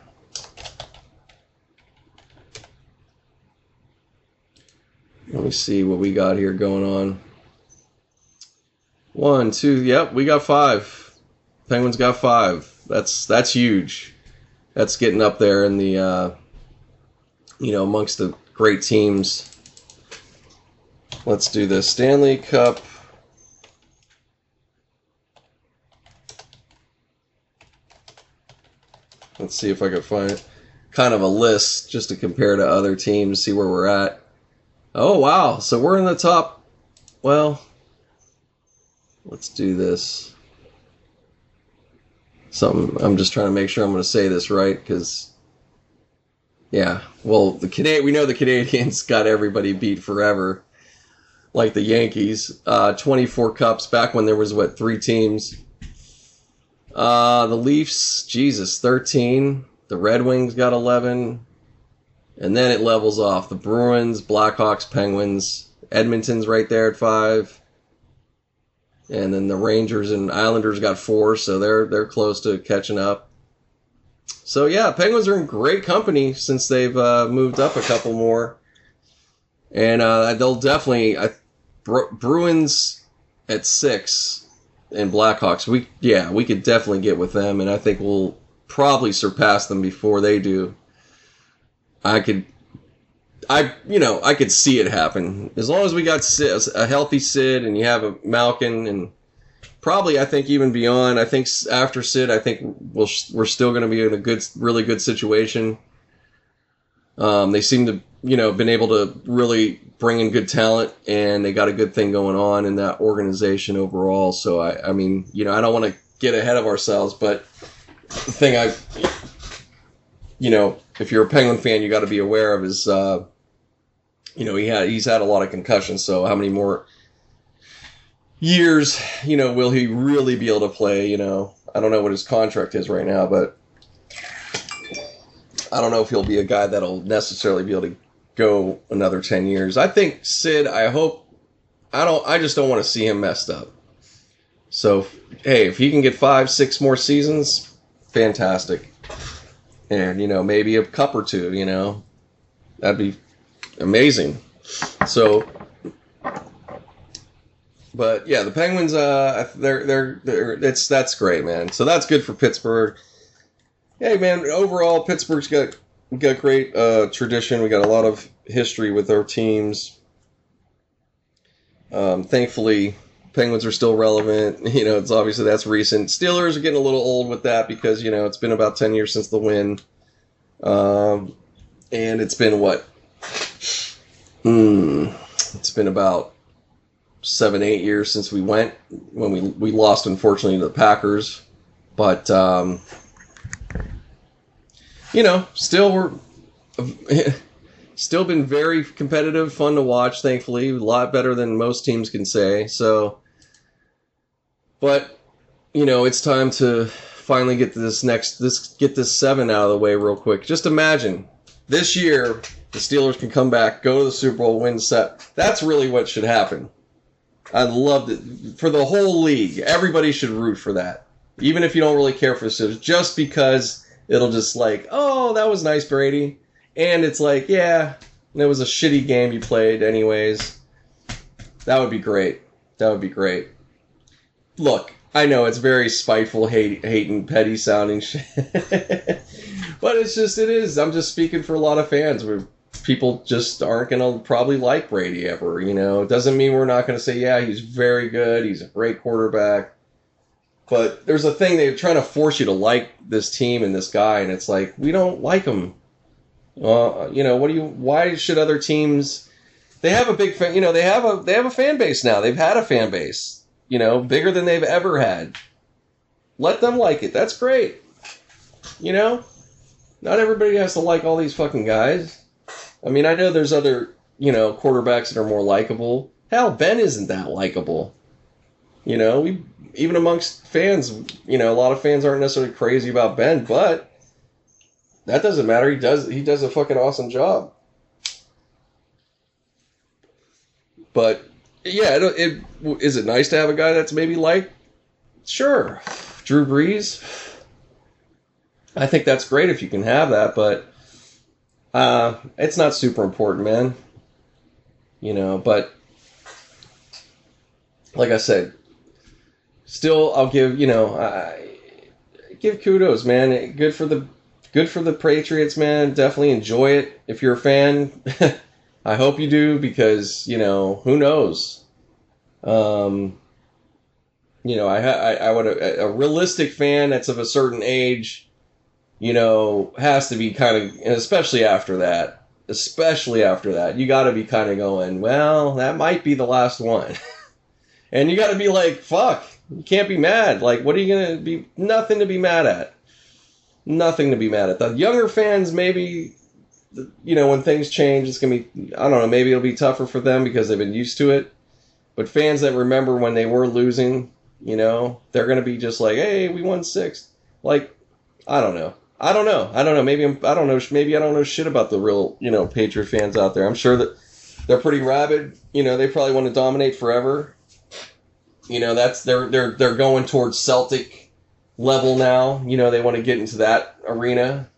let me see what we got here going on. One, two. Yep, we got five. Penguins got five. That's that's huge. That's getting up there in the uh, you know amongst the great teams. Let's do the Stanley Cup Let's see if I can find kind of a list just to compare to other teams, see where we're at. Oh, wow. So we're in the top. Well, let's do this. Something. I'm just trying to make sure I'm going to say this right because, yeah. Well, the Canadian. We know the Canadiens got everybody beat forever. like the Yankees. Uh, 24 cups back when there was what three teams. Uh, the Leafs, Jesus, 13. The Red Wings got 11. And then it levels off. The Bruins, Blackhawks, Penguins, Edmonton's right there at five. And then the Rangers and Islanders got four, so they're they're close to catching up. So yeah, Penguins are in great company since they've uh, moved up a couple more, and uh, they'll definitely. I, Bruins at six and Blackhawks. We yeah, we could definitely get with them, and I think we'll probably surpass them before they do. I could, I you know I could see it happen as long as we got Sid, a healthy Sid and you have a Malkin and probably I think even beyond. I think after Sid, I think we'll we're still going to be in a good, really good situation. Um, they seem to you know been able to really bring in good talent and they got a good thing going on in that organization overall. So I I mean you know I don't want to get ahead of ourselves, but the thing I you know if you're a Penguin fan, you got to be aware of is, uh, you know, he had he's had a lot of concussions. So how many more years, you know, will he really be able to play? You know, I don't know what his contract is right now, but I don't know if he'll be a guy that'll necessarily be able to go another ten years. I think Sid. I hope. I don't. I just don't want to see him messed up. So hey, if he can get five, six more seasons, fantastic and you know maybe a cup or two. You know, that'd be amazing. So, but yeah, the Penguins. Uh, they're they're they're it's that's great, man. So that's good for Pittsburgh. Hey, man. Overall, Pittsburgh's got got great uh, tradition. We got a lot of history with our teams. Um, thankfully, Penguins are still relevant. <laughs> You know, it's obviously that's recent. Steelers are getting a little old with that because you know it's been about ten years since the win, um, and it's been what? Hmm, it's been about seven, eight years since we went when we we lost unfortunately to the Packers, but um, you know, still we're. <laughs> still been very competitive, fun to watch. Thankfully, a lot better than most teams can say. So, but you know, it's time to finally get this next this get this seven out of the way real quick. Just imagine this year the Steelers can come back, go to the Super Bowl, win set. That's really what should happen. I love it for the whole league. Everybody should root for that, even if you don't really care for the Steelers, just because it'll just like, oh, that was nice, Brady, and it's like, yeah, it was a shitty game you played, anyways. That would be great. That would be great look, I know it's very spiteful, hate, hating, petty sounding shit, <laughs> but it's just it is. I'm just speaking for a lot of fans. Where people just aren't gonna probably like Brady ever. You know, it doesn't mean we're not gonna say, yeah, he's very good, he's a great quarterback. But there's a thing they're trying to force you to like this team and this guy, and it's like we don't like him. Uh, you know, what do you? Why should other teams? They have a big fan. You know, they have a they have a fan base now. They've had a fan base you know, bigger than they've ever had. Let them like it. That's great. You know, not everybody has to like all these fucking guys. I mean, I know there's other, you know, quarterbacks that are more likable. Hell, Ben isn't that likable. You know, we even amongst fans, you know, a lot of fans aren't necessarily crazy about Ben, but that doesn't matter. He does he does a fucking awesome job. But yeah, it, it is it nice to have a guy that's maybe like, sure, Drew Brees. I think that's great if you can have that, but uh, it's not super important, man. You know, but like I said, still I'll give you know I give kudos, man. Good for the good for the Patriots, man. Definitely enjoy it if you're a fan. <laughs> I hope you do because you know who knows. Um, you know, I I, I would a, a realistic fan that's of a certain age, you know, has to be kind of, especially after that, especially after that, you got to be kind of going, well, that might be the last one, <laughs> and you got to be like, fuck, you can't be mad. Like, what are you gonna be? Nothing to be mad at. Nothing to be mad at. The younger fans, maybe you know, when things change, it's gonna be I don't know, maybe it'll be tougher for them because they've been used to it. But fans that remember when they were losing, you know, they're gonna be just like, hey, we won six. Like, I don't know. I don't know. I don't know. Maybe I'm, I don't know. Maybe I don't know shit about the real, you know, Patriot fans out there. I'm sure that they're pretty rabid. You know, they probably want to dominate forever. You know, that's they're they're they're going towards Celtic level now. You know, they want to get into that arena.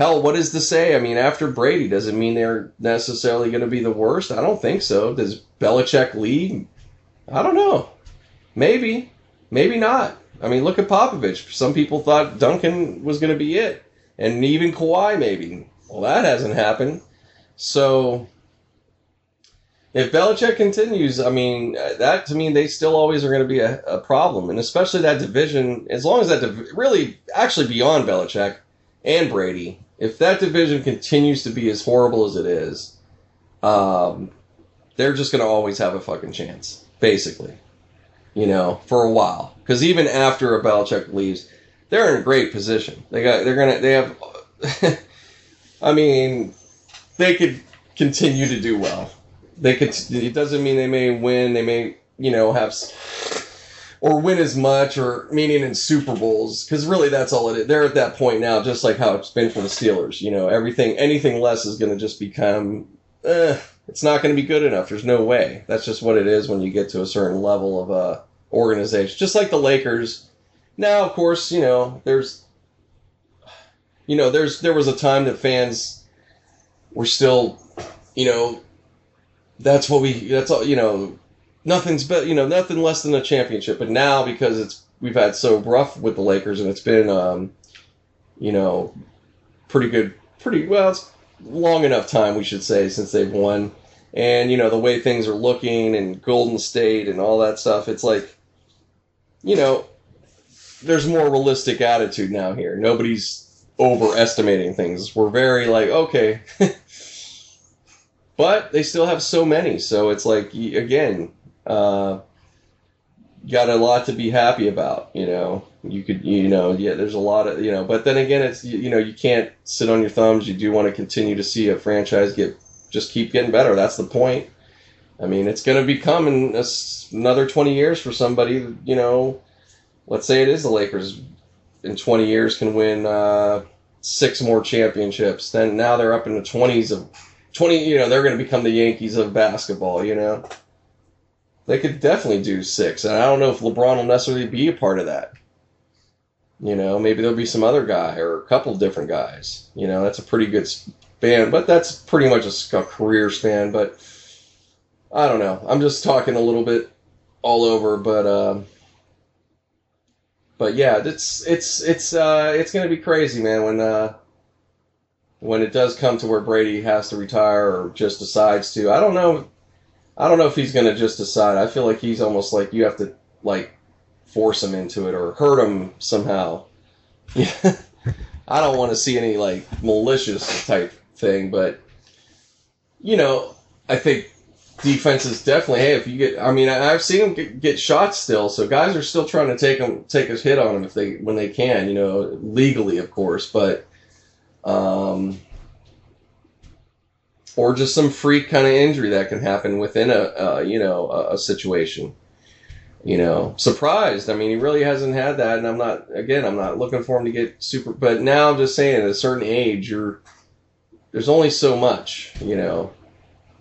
Hell, what is to say? I mean, after Brady, does it mean they're necessarily going to be the worst? I don't think so. Does Belichick lead? I don't know. Maybe, maybe not. I mean, look at Popovich. Some people thought Duncan was going to be it, and even Kawhi maybe. Well, that hasn't happened. So if Belichick continues, I mean, that to me, they still always are going to be a, a problem, and especially that division. As long as that div- really, actually, beyond Belichick and Brady, if that division continues to be as horrible as it is, um, they're just going to always have a fucking chance, basically. You know, for a while, because even after a Belichick leaves, they're in a great position. They got, they're gonna, they have. <laughs> I mean, they could continue to do well they could. It doesn't mean they may win. They may, you know, have or win as much, or meaning in Super Bowls, because really that's all it is. They're at that point now, just like how it's been for the Steelers. You know, everything, anything less is going to just become. Eh, it's not going to be good enough. There's no way. That's just what it is when you get to a certain level of uh, organization. Just like the Lakers. Now, of course, you know, there's, you know, there's there was a time that fans were still, you know, that's what we that's all you know nothing's but you know nothing less than a championship but now because it's we've had so rough with the lakers and it's been um you know pretty good pretty well it's long enough time we should say since they've won. And you know the way things are looking and golden state and all that stuff it's like you know there's more realistic attitude now here. Nobody's overestimating things. We're very like okay. <laughs> But they still have so many. So it's like again, uh, got a lot to be happy about. You know, you could you know yeah, there's a lot of you know, but then again, it's you, you know you can't sit on your thumbs. You do want to continue to see a franchise get just keep getting better. That's the point. I mean, it's going to become in another 20 years for somebody, you know, let's say it is the Lakers in 20 years can win uh, six more championships. Then now they're up in the 20s of 20, you know, they're going to become the Yankees of basketball, you know? They could definitely do six. And I don't know if LeBron will necessarily be a part of that. You know, maybe there'll be some other guy or a couple different guys. You know, that's a pretty good span, but that's pretty much a, career span. But I don't know. I'm just talking a little bit all over, but um, but yeah, it's it's it's uh, it's gonna be crazy, man. When uh, when it does come to where Brady has to retire or just decides to. I don't know. I don't know if he's going to just decide. I feel like he's almost like you have to like force him into it or hurt him somehow. Yeah. <laughs> I don't want to see any like malicious type thing, but you know, I think defenses definitely. Hey, if you get, I mean, I've seen him get, get shots still, so guys are still trying to take him, take a hit on him if they when they can, you know, legally, of course, but um, or just some freak kind of injury that can happen within a, a you know a, a, situation. You know, surprised. I mean, he really hasn't had that, and I'm not. Again, I'm not looking for him to get super. But now I'm just saying, at a certain age, you're there's only so much. You know,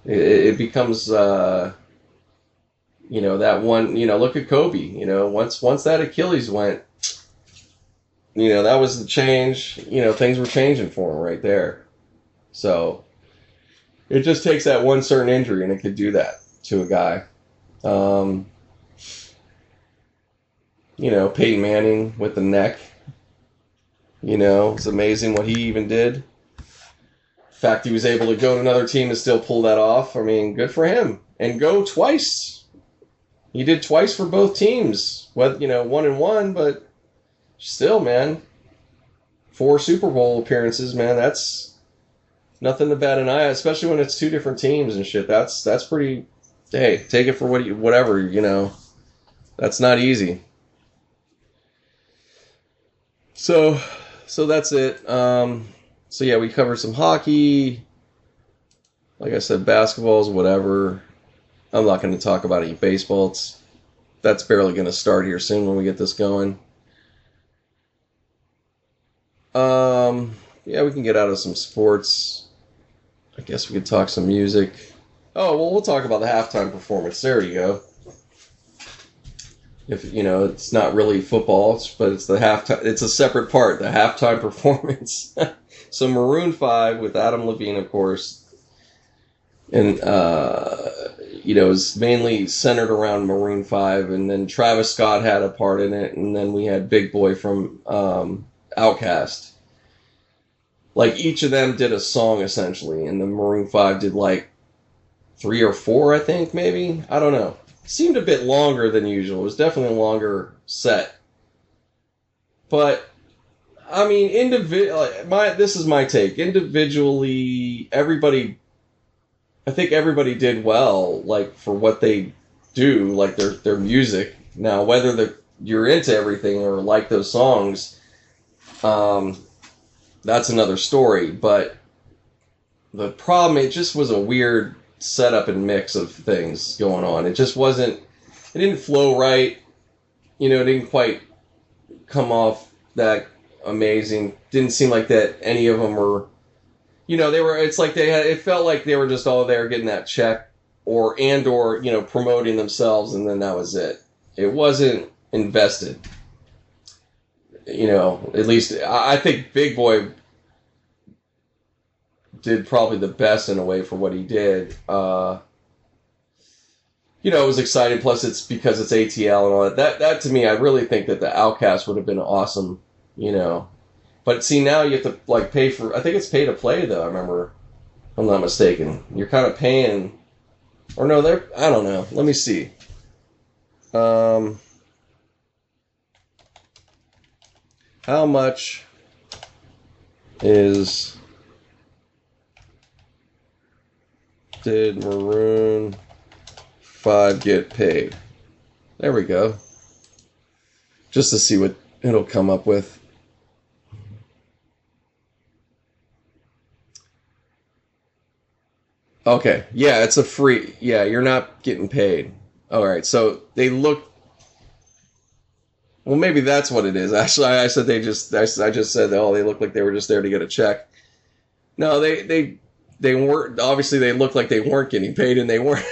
it, it becomes. Uh, you know that one. You know, look at Kobe. You know, once once that Achilles went, you know, that was the change. You know, things were changing for him right there. So it just takes that one certain injury, and it could do that to a guy. Um, you know, Peyton Manning with the neck. You know, it's amazing what he even did. The fact he was able to go to another team and still pull that off. I mean, good for him. And go twice. He did twice for both teams. What you know, one and one, but still, man, four Super Bowl appearances, man, that's nothing to bat an eye, especially when it's two different teams and shit. That's that's pretty. Hey, take it for what you, whatever you know. That's not easy. So, so that's it. Um, so yeah, we covered some hockey. Like I said, basketballs, whatever. I'm not going to talk about any baseball. It's that's barely going to start here soon when we get this going. Um, yeah, we can get out of some sports. I guess we could talk some music. Oh, well, we'll talk about the halftime performance. There you go. If you know, it's not really football, but it's the halftime. It's a separate part, the halftime <laughs> performance. <laughs> so Maroon Five with Adam Levine, of course, and uh, you know, is mainly centered around Maroon Five, and then Travis Scott had a part in it, and then we had Big Boi from um, OutKast. Like each of them did a song essentially, and the Maroon Five did like three or four, I think, maybe. I don't know. seemed a bit longer than usual. It was definitely a longer set. But I mean, individual. My this is my take. Individually, everybody. I think everybody did well, like for what they do, like their their music. Now, whether the you're into everything or like those songs, um, that's another story. But the problem, it just was a weird setup and mix of things going on. It just wasn't. It didn't flow right. You know, it didn't quite come off that amazing. Didn't seem like that any of them were. You know, they were. It's like they had. It felt like they were just all there getting that check, or and or you know promoting themselves, and then that was it. It wasn't invested. You know, at least I think Big Boi did probably the best in a way for what he did. Uh, you know, it was exciting. Plus, it's because it's ATL and all that. That, that to me, I really think that the OutKast would have been awesome. You know, but see now you have to like pay for. I think it's pay to play though. I remember, I'm not mistaken. You're kind of paying, or no, they're. I don't know. Let me see. Um, how much is did Maroon 5 get paid? There we go. Just to see what it'll come up with. Okay, yeah, it's a free. Yeah, you're not getting paid. All right, so they look. Well, maybe that's what it is. <laughs> Actually, I said they just. I, just said, oh, they look like they were just there to get a check. No, they they they weren't obviously they looked like they weren't getting paid and they weren't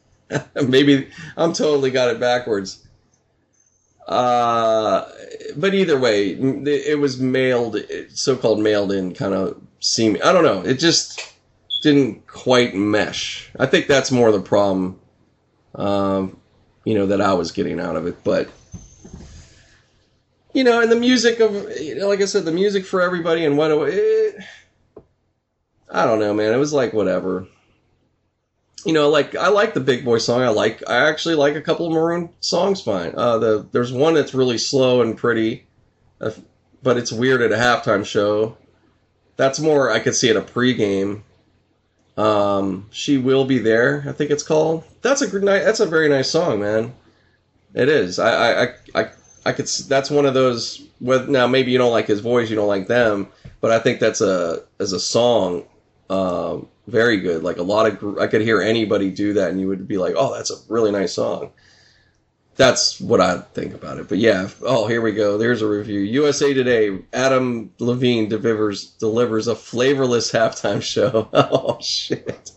<laughs> maybe i'm totally got it backwards uh but either way it was mailed so-called mailed in kind of seem i don't know it just didn't quite mesh i think that's more the problem um you know that i was getting out of it but you know and the music of you know, like i said the music for everybody and what it, I don't know, man. It was like whatever. You know, like I like the Big Boi song. I like. I actually like a couple of Maroon songs. Fine. Uh, the there's one that's really slow and pretty, uh, but it's weird at a halftime show. That's more I could see at a pregame. Um, she will be there. I think it's called. That's a good night. That's a very nice song, man. It is. I I I I could. That's one of those. With now maybe you don't like his voice, you don't like them, but I think that's a as a song um, very good. Like a lot of, I could hear anybody do that, and you would be like, "Oh, that's a really nice song." That's what I think about it. But yeah, oh, here we go. There's a review. USA Today. Adam Levine delivers delivers a flavorless halftime <laughs> show. <laughs> oh shit.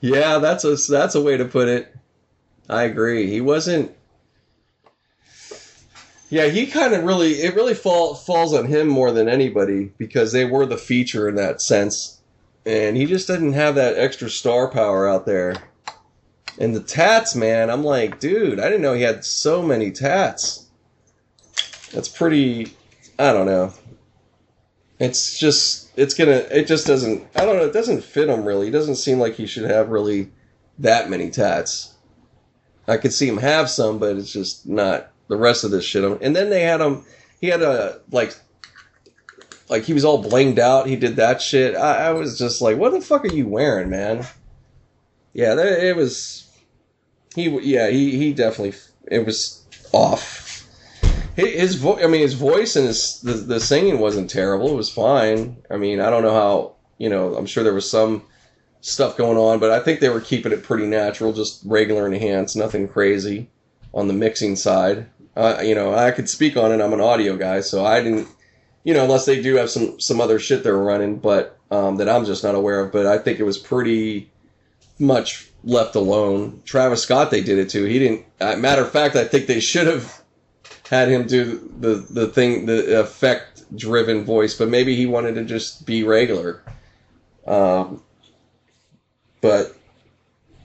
Yeah, that's a that's a way to put it. I agree. He wasn't. Yeah, he kind of really it really fall, falls on him more than anybody because they were the feature in that sense and he just didn't have that extra star power out there. And the tats, man, I'm like, dude, I didn't know he had so many tats. That's pretty. I don't know. It's just, it's gonna, it just doesn't, I don't know, it doesn't fit him really. He doesn't seem like he should have really that many tats. I could see him have some, but it's just not the rest of this shit. And then they had him, he had a, like, like he was all blinged out. He did that shit. I, I was just like, what the fuck are you wearing, man? Yeah, that, it was. He yeah he he definitely it was off. His voice, I mean, his voice and his the, the singing wasn't terrible. It was fine. I mean, I don't know how you know. I'm sure there was some stuff going on, but I think they were keeping it pretty natural, just regular enhanced, nothing crazy on the mixing side. Uh, you know, I could speak on it. I'm an audio guy, so I didn't, you know, unless they do have some some other shit they're running, but um, that I'm just not aware of. But I think it was pretty much left alone. Travis Scott, they did it too. He didn't. Uh, matter of fact, I think they should have had him do the the thing, the effect driven voice, but maybe he wanted to just be regular. Um, but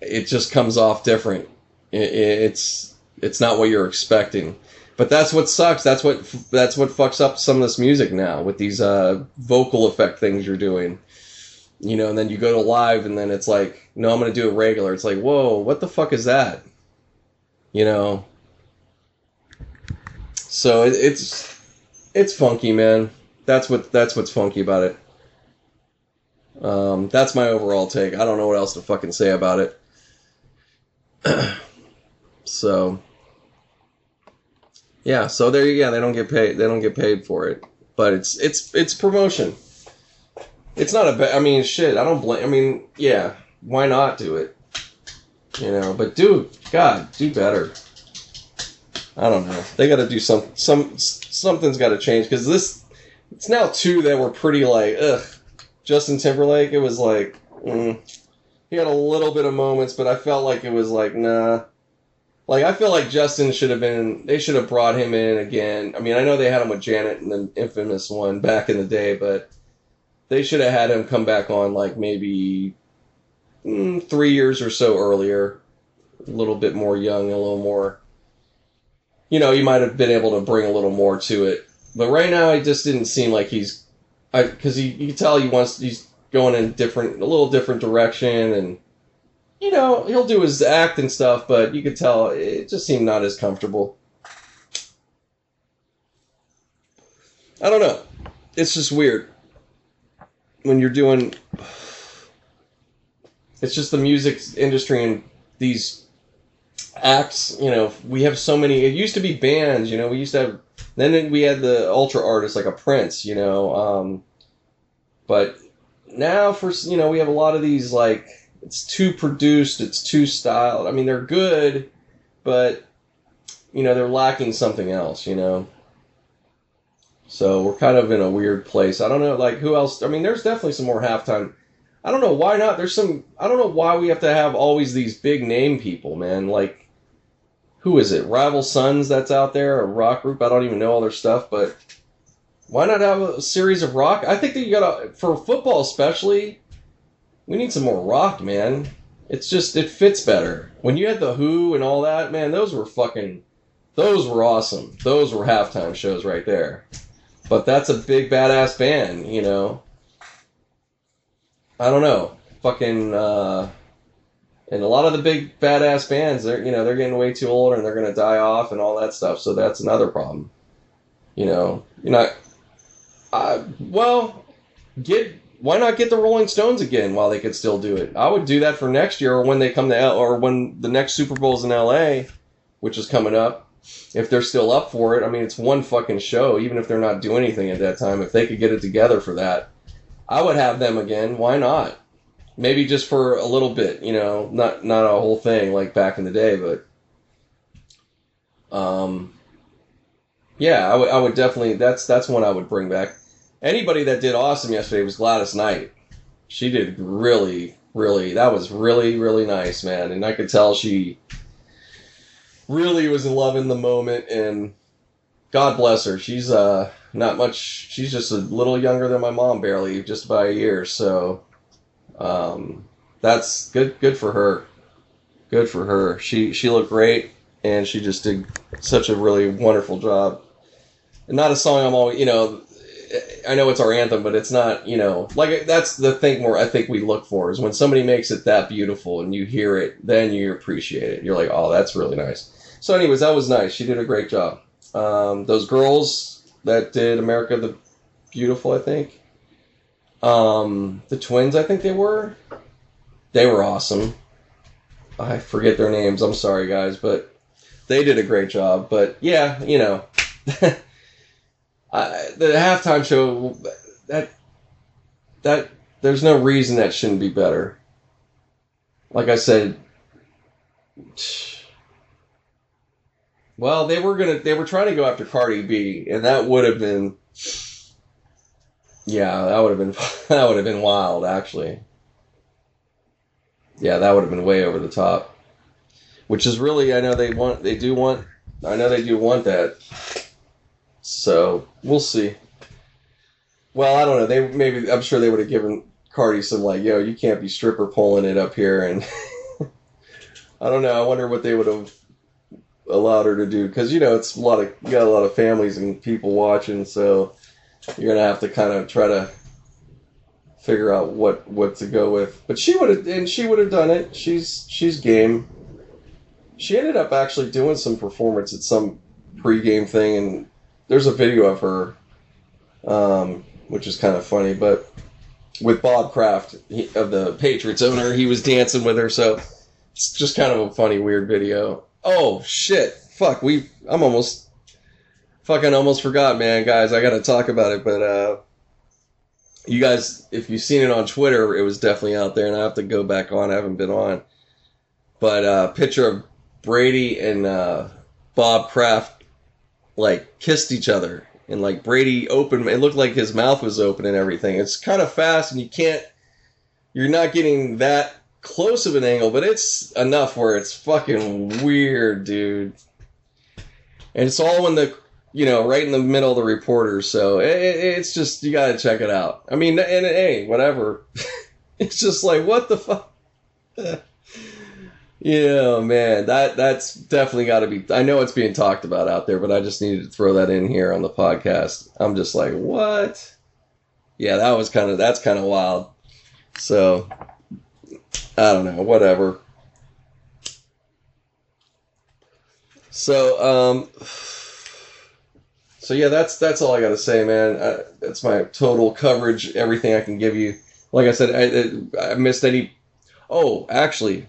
it just comes off different. It, it's it's not what you're expecting. But that's what sucks. That's what that's what fucks up some of this music now with these uh, vocal effect things you're doing. You know, and then you go to live, and then it's like, no, I'm gonna do it regular. It's like, whoa, what the fuck is that? You know. So it, it's it's funky, man. That's what that's what's funky about it. Um, that's my overall take. I don't know what else to fucking say about it. <clears throat> so yeah, so there you go. They don't get paid. They don't get paid for it, but it's it's it's promotion. It's not a bad. I mean, shit. I don't blame. I mean, yeah. Why not do it? You know, but dude, God, do better. I don't know. They got to do some some something's got to change because this. It's now two that were pretty like ugh. Justin Timberlake. It was like mm, he had a little bit of moments, but I felt like it was like nah. Like I feel like Justin should have been. They should have brought him in again. I mean, I know they had him with Janet in the infamous one back in the day, but they should have had him come back on like maybe mm, three years or so earlier, a little bit more young, a little more. You know, you might have been able to bring a little more to it, but right now it just didn't seem like he's. I because you can tell he wants he's going in different a little different direction and you know, he'll do his act and stuff, but you could tell it just seemed not as comfortable. I don't know. It's just weird when you're doing. It's just the music industry and these acts. You know, we have so many. It used to be bands. You know, we used to have. Then we had the ultra artists like a Prince. You know, um, but now for you know we have a lot of these like it's too produced, it's too styled. I mean, they're good, but you know they're lacking something else. You know. So we're kind of in a weird place. I don't know, like who else? I mean, there's definitely some more halftime. I don't know why not. There's some. I don't know why we have to have always these big name people, man. Like, who is it? Rival Sons that's out there, a rock group. I don't even know all their stuff, but why not have a series of rock? I think that you gotta for football especially. We need some more rock, man. It's just it fits better. When you had the Who and all that, man, those were fucking those were awesome. Those were halftime shows right there. But that's a big badass band, you know. I don't know. Fucking uh and a lot of the big badass bands, they're you know, they're getting way too old and they're gonna die off and all that stuff, so that's another problem. You know, you're not uh, well, get why not get the Rolling Stones again while they could still do it? I would do that for next year or when they come to L or when the next Super Bowl's in LA, which is coming up. If they're still up for it, I mean, it's one fucking show. Even if they're not doing anything at that time, if they could get it together for that, I would have them again. Why not? Maybe just for a little bit, you know, not not a whole thing like back in the day, but um, yeah, I would I would definitely that's that's one I would bring back anybody that did awesome yesterday was Gladys Knight. She did really, really. That was really, really nice, man. And I could tell she really was loving the moment. And God bless her. She's uh not much. She's just a little younger than my mom, barely, just by a year. So, um, that's good. Good for her. Good for her. She she looked great, and she just did such a really wonderful job. And not a song I'm always, you know, I know it's our anthem, but it's not, you know, like that's the thing where I think we look for is when somebody makes it that beautiful and you hear it, then you appreciate it. You're like, oh, that's really nice. So, anyways, that was nice. She did a great job. Um, those girls that did America the Beautiful, I think. Um, the twins, I think they were. They were awesome. I forget their names. I'm sorry, guys, but they did a great job. But yeah, you know. <laughs> the halftime show that that there's no reason that shouldn't be better. like I said, well, they were gonna they were trying to go after Cardi B, and that would have been, yeah, that would have been <laughs> that would have been wild, actually. Yeah, that would have been way over the top. Which is really, I know they want, they do want, I know they do want that. So we'll see. Well, I don't know. They maybe I'm sure they would have given Cardi some like, yo, you can't be stripper pulling it up here, and <laughs> I don't know. I wonder what they would have allowed her to do because you know it's a lot of you got a lot of families and people watching, so you're gonna have to kind of try to figure out what what to go with. But she would have and she would have done it. She's she's game. She ended up actually doing some performance at some pregame thing, and there's a video of her, um, which is kind of funny. But with Bob Kraft he, of the Patriots owner, he was dancing with her, so it's just kind of a funny, weird video. Oh shit! Fuck, we. I'm almost. Fucking almost forgot, man, guys. I gotta talk about it, but uh, you guys, if you've seen it on Twitter, it was definitely out there, and I have to go back on. I haven't been on, but uh, picture of Brady and uh, Bob Kraft like kissed each other, and like Brady opened. It looked like his mouth was open and everything. It's kind of fast, and you can't. You're not getting that close of an angle, but it's enough where it's fucking weird, dude. And it's all in the, you know, right in the middle of the reporters. So it, it's just you gotta check it out. I mean, and hey, whatever. <laughs> it's just like what the fuck. <laughs> yeah, man, that that's definitely got to be. I know it's being talked about out there, but I just needed to throw that in here on the podcast. I'm just like, what? Yeah, that was kind of that's kind of wild. So I don't know, whatever. So, um, so yeah, that's that's all I got to say, man. I, that's my total coverage, everything I can give you. Like I said, I, I missed any. Oh, actually,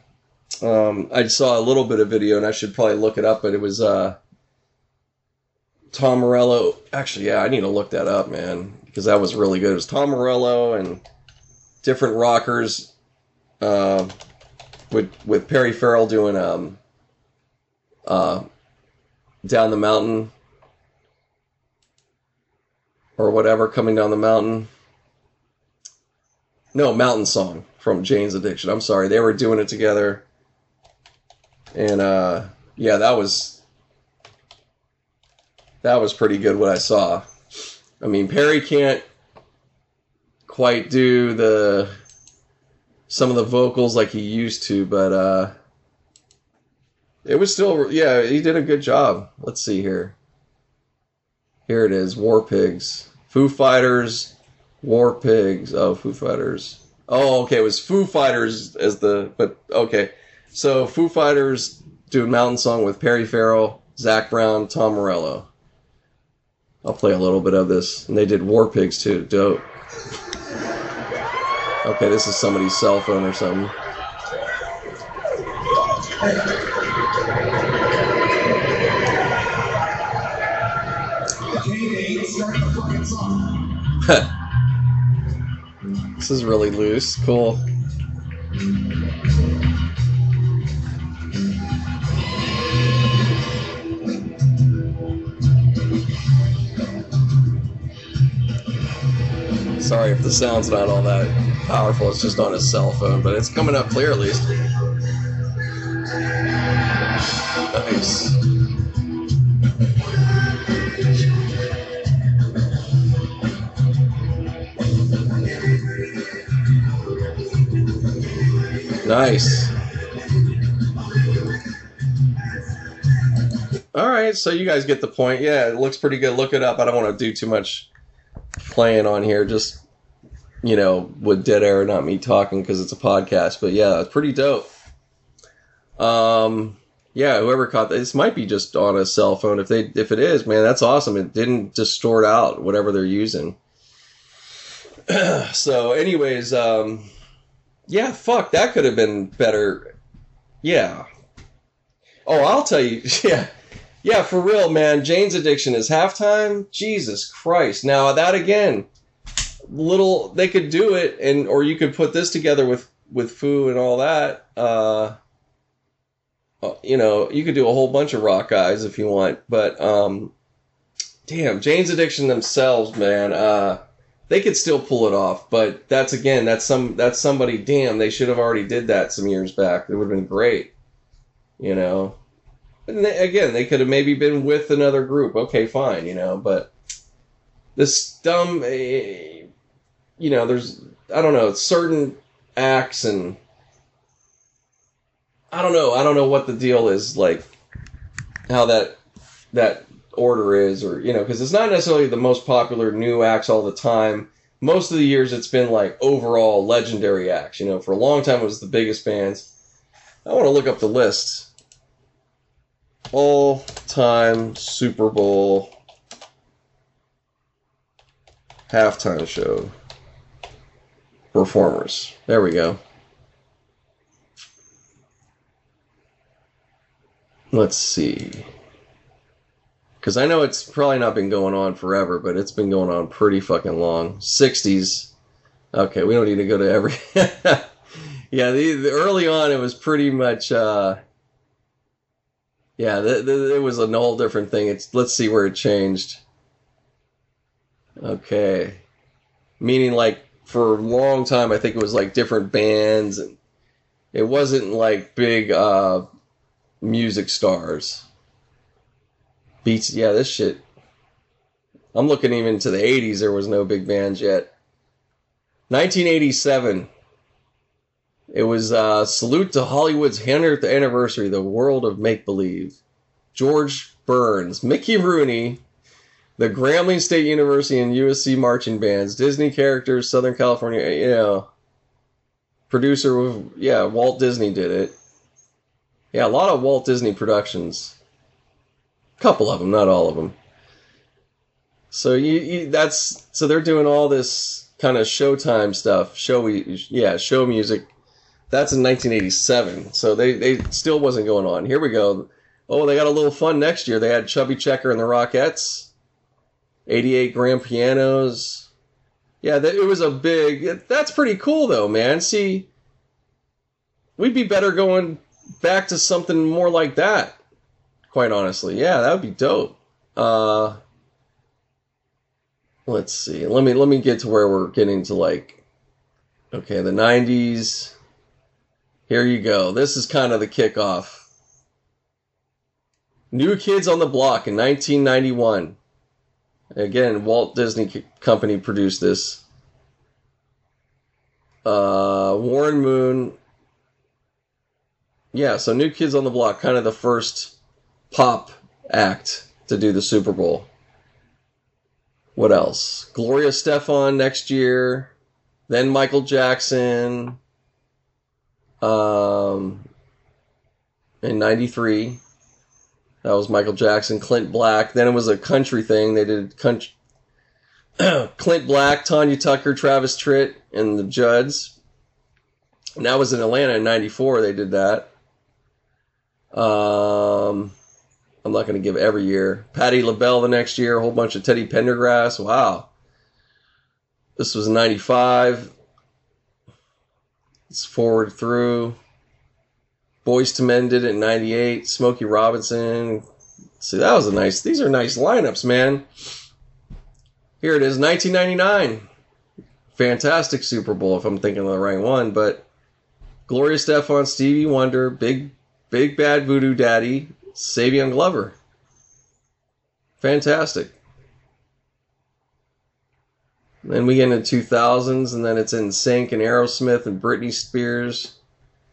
um, I saw a little bit of video, and I should probably look it up. But it was uh, Tom Morello. Actually, yeah, I need to look that up, man, because that was really good. It was Tom Morello and different rockers uh, with with Perry Farrell doing um, uh, down the mountain or whatever coming down the mountain. No, Mountain Song from Jane's Addiction. I'm sorry, they were doing it together, and uh, yeah, that was that was pretty good. What I saw. I mean, Perry can't quite do the some of the vocals like he used to, but uh, it was still yeah, he did a good job. Let's see here. Here it is, War Pigs, Foo Fighters, War Pigs. Oh, Foo Fighters. Oh, okay, it was Foo Fighters as the but okay. So Foo Fighters doing Mountain Song with Perry Farrell, Zac Brown, Tom Morello. I'll play a little bit of this, and they did War Pigs too. Dope. Okay, this is somebody's cell phone or something. <laughs> this is really loose. Cool. Sorry if the sound's not all that powerful. It's just on his cell phone, but it's coming up clear at least. Nice. Nice. All right, so you guys get the point. Yeah, it looks pretty good. Look it up. I don't want to do too much playing on here. Just you know, with dead air, not me talking because it's a podcast. But yeah, it's pretty dope. Um, yeah, whoever caught this might be just on a cell phone. If they, if it is, man, that's awesome. It didn't distort out whatever they're using. <clears throat> so, anyways, um, yeah, fuck, that could have been better. Yeah. Oh, I'll tell you, <laughs> yeah. Yeah, for real, man. Jane's Addiction is halftime. Jesus Christ. Now, that again, little they could do it and or you could put this together with with Foo and all that, uh, uh, you know, you could do a whole bunch of rock guys if you want, but um, damn, Jane's Addiction themselves, man, uh, they could still pull it off. But that's again, that's some that's somebody. Damn, they should have already did that some years back. It would have been great, you know. They, again, they could have maybe been with another group. Okay, fine, you know, but this dumb, uh, you know, there's I don't know certain acts and I don't know. I don't know what the deal is like how that that order is or you know because it's not necessarily the most popular new acts all the time. Most of the years it's been like overall legendary acts. You know, for a long time it was the biggest bands. I want to look up the list. All time Super Bowl halftime show performers. There we go. Let's see. Because I know it's probably not been going on forever, but it's been going on pretty fucking long. 60s. Okay, we don't need to go to every. <laughs> yeah, the, the, early on it was pretty much. Uh, yeah, it was a whole different thing. It's let's see where it changed. Okay, meaning like for a long time, I think it was like different bands, and it wasn't like big uh, music stars. Beats, yeah, this shit. I'm looking even to the 80s, there was no big bands yet. 1987. It was uh, Salute to Hollywood's 100th anniversary, the world of make believe. George Burns, Mickey Rooney, the Grambling State University and USC marching bands, Disney characters, Southern California, you know. Producer of, yeah, Walt Disney did it. Yeah, a lot of Walt Disney productions. A couple of them, not all of them. So you, you that's so they're doing all this kind of Showtime stuff, showy, yeah, show music. That's in 1987, so they they still wasn't going on. Here we go. Oh, they got a little fun next year. They had Chubby Checker and the Rockettes. 88 grand pianos. Yeah, that, it was a big. That's pretty cool, though, man. See, we'd be better going back to something more like that. Quite honestly, yeah, that would be dope. Uh, let's see. Let me let me get to where we're getting to like. Okay, the '90s. Here you go. This is kind of the kickoff. New Kids on the Block in 1991. Again, Walt Disney Company produced this. Uh, Warren Moon. Yeah, so New Kids on the Block, kind of the first pop act to do the Super Bowl. What else? Gloria Estefan next year. Then Michael Jackson. Um, in 93. That was Michael Jackson, Clint Black. Then it was a country thing. They did country. <clears throat> Clint Black, Tanya Tucker, Travis Tritt, and the Judds. And that was in Atlanta in '94. They did that. Um, I'm not going to give every year. Patti LaBelle the next year. A whole bunch of Teddy Pendergrass. Wow. This was '95. Let's forward through. Boyz II Men did it in 98. Smokey Robinson. See, that was a nice, these are nice lineups, man. Here it is, 1999. Fantastic Super Bowl, if I'm thinking of the right one. But Gloria Estefan, Stevie Wonder, Big, Big Bad Voodoo Daddy, Savion Glover. Fantastic. Then we get into 2000s, and then it's NSYNC and Aerosmith and Britney Spears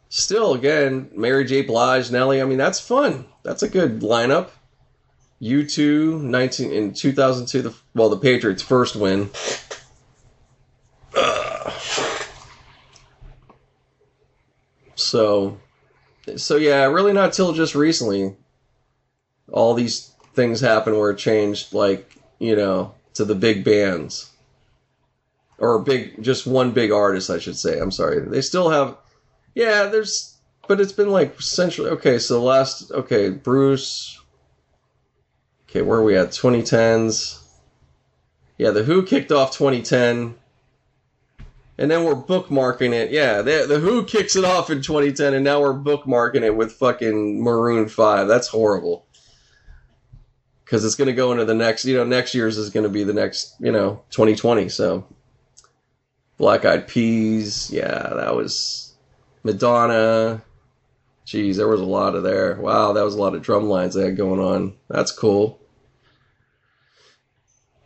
still, again, Mary J. Blige, Nelly. I mean, that's fun. That's a good lineup. U2, 19 in 2002. The well, the Patriots' first win. <sighs> So, so yeah, really not till just recently. All these things happen where it changed, like you know, to the big bands, or big, just one big artist, I should say. I'm sorry. They still have yeah, there's, but it's been like centrally. Okay, so the last, okay, Bruce. Okay, where are we at? 2010s. Yeah, The Who kicked off 2010. and then we're bookmarking it. Yeah, the, the Who kicks it off in 2010, and now we're bookmarking it with fucking Maroon Five. That's horrible. Because it's going to go into the next, you know, next year's is going to be the next, you know, 2020. So, Black Eyed Peas, yeah, that was Madonna. Jeez, there was a lot of there. Wow, that was a lot of drum lines they had going on. That's cool.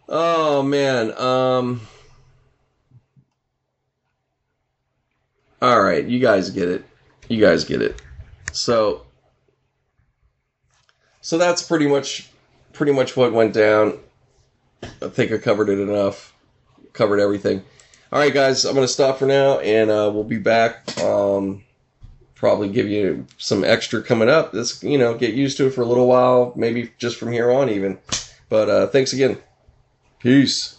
Oh man, um. All right, you guys get it. You guys get it. So so that's pretty much pretty much what went down. I think I covered it enough. Covered everything. All right, guys, I'm going to stop for now, and uh, we'll be back. Um, probably give you some extra coming up. This, you know, get used to it for a little while, maybe just from here on, even. But uh, thanks again. Peace.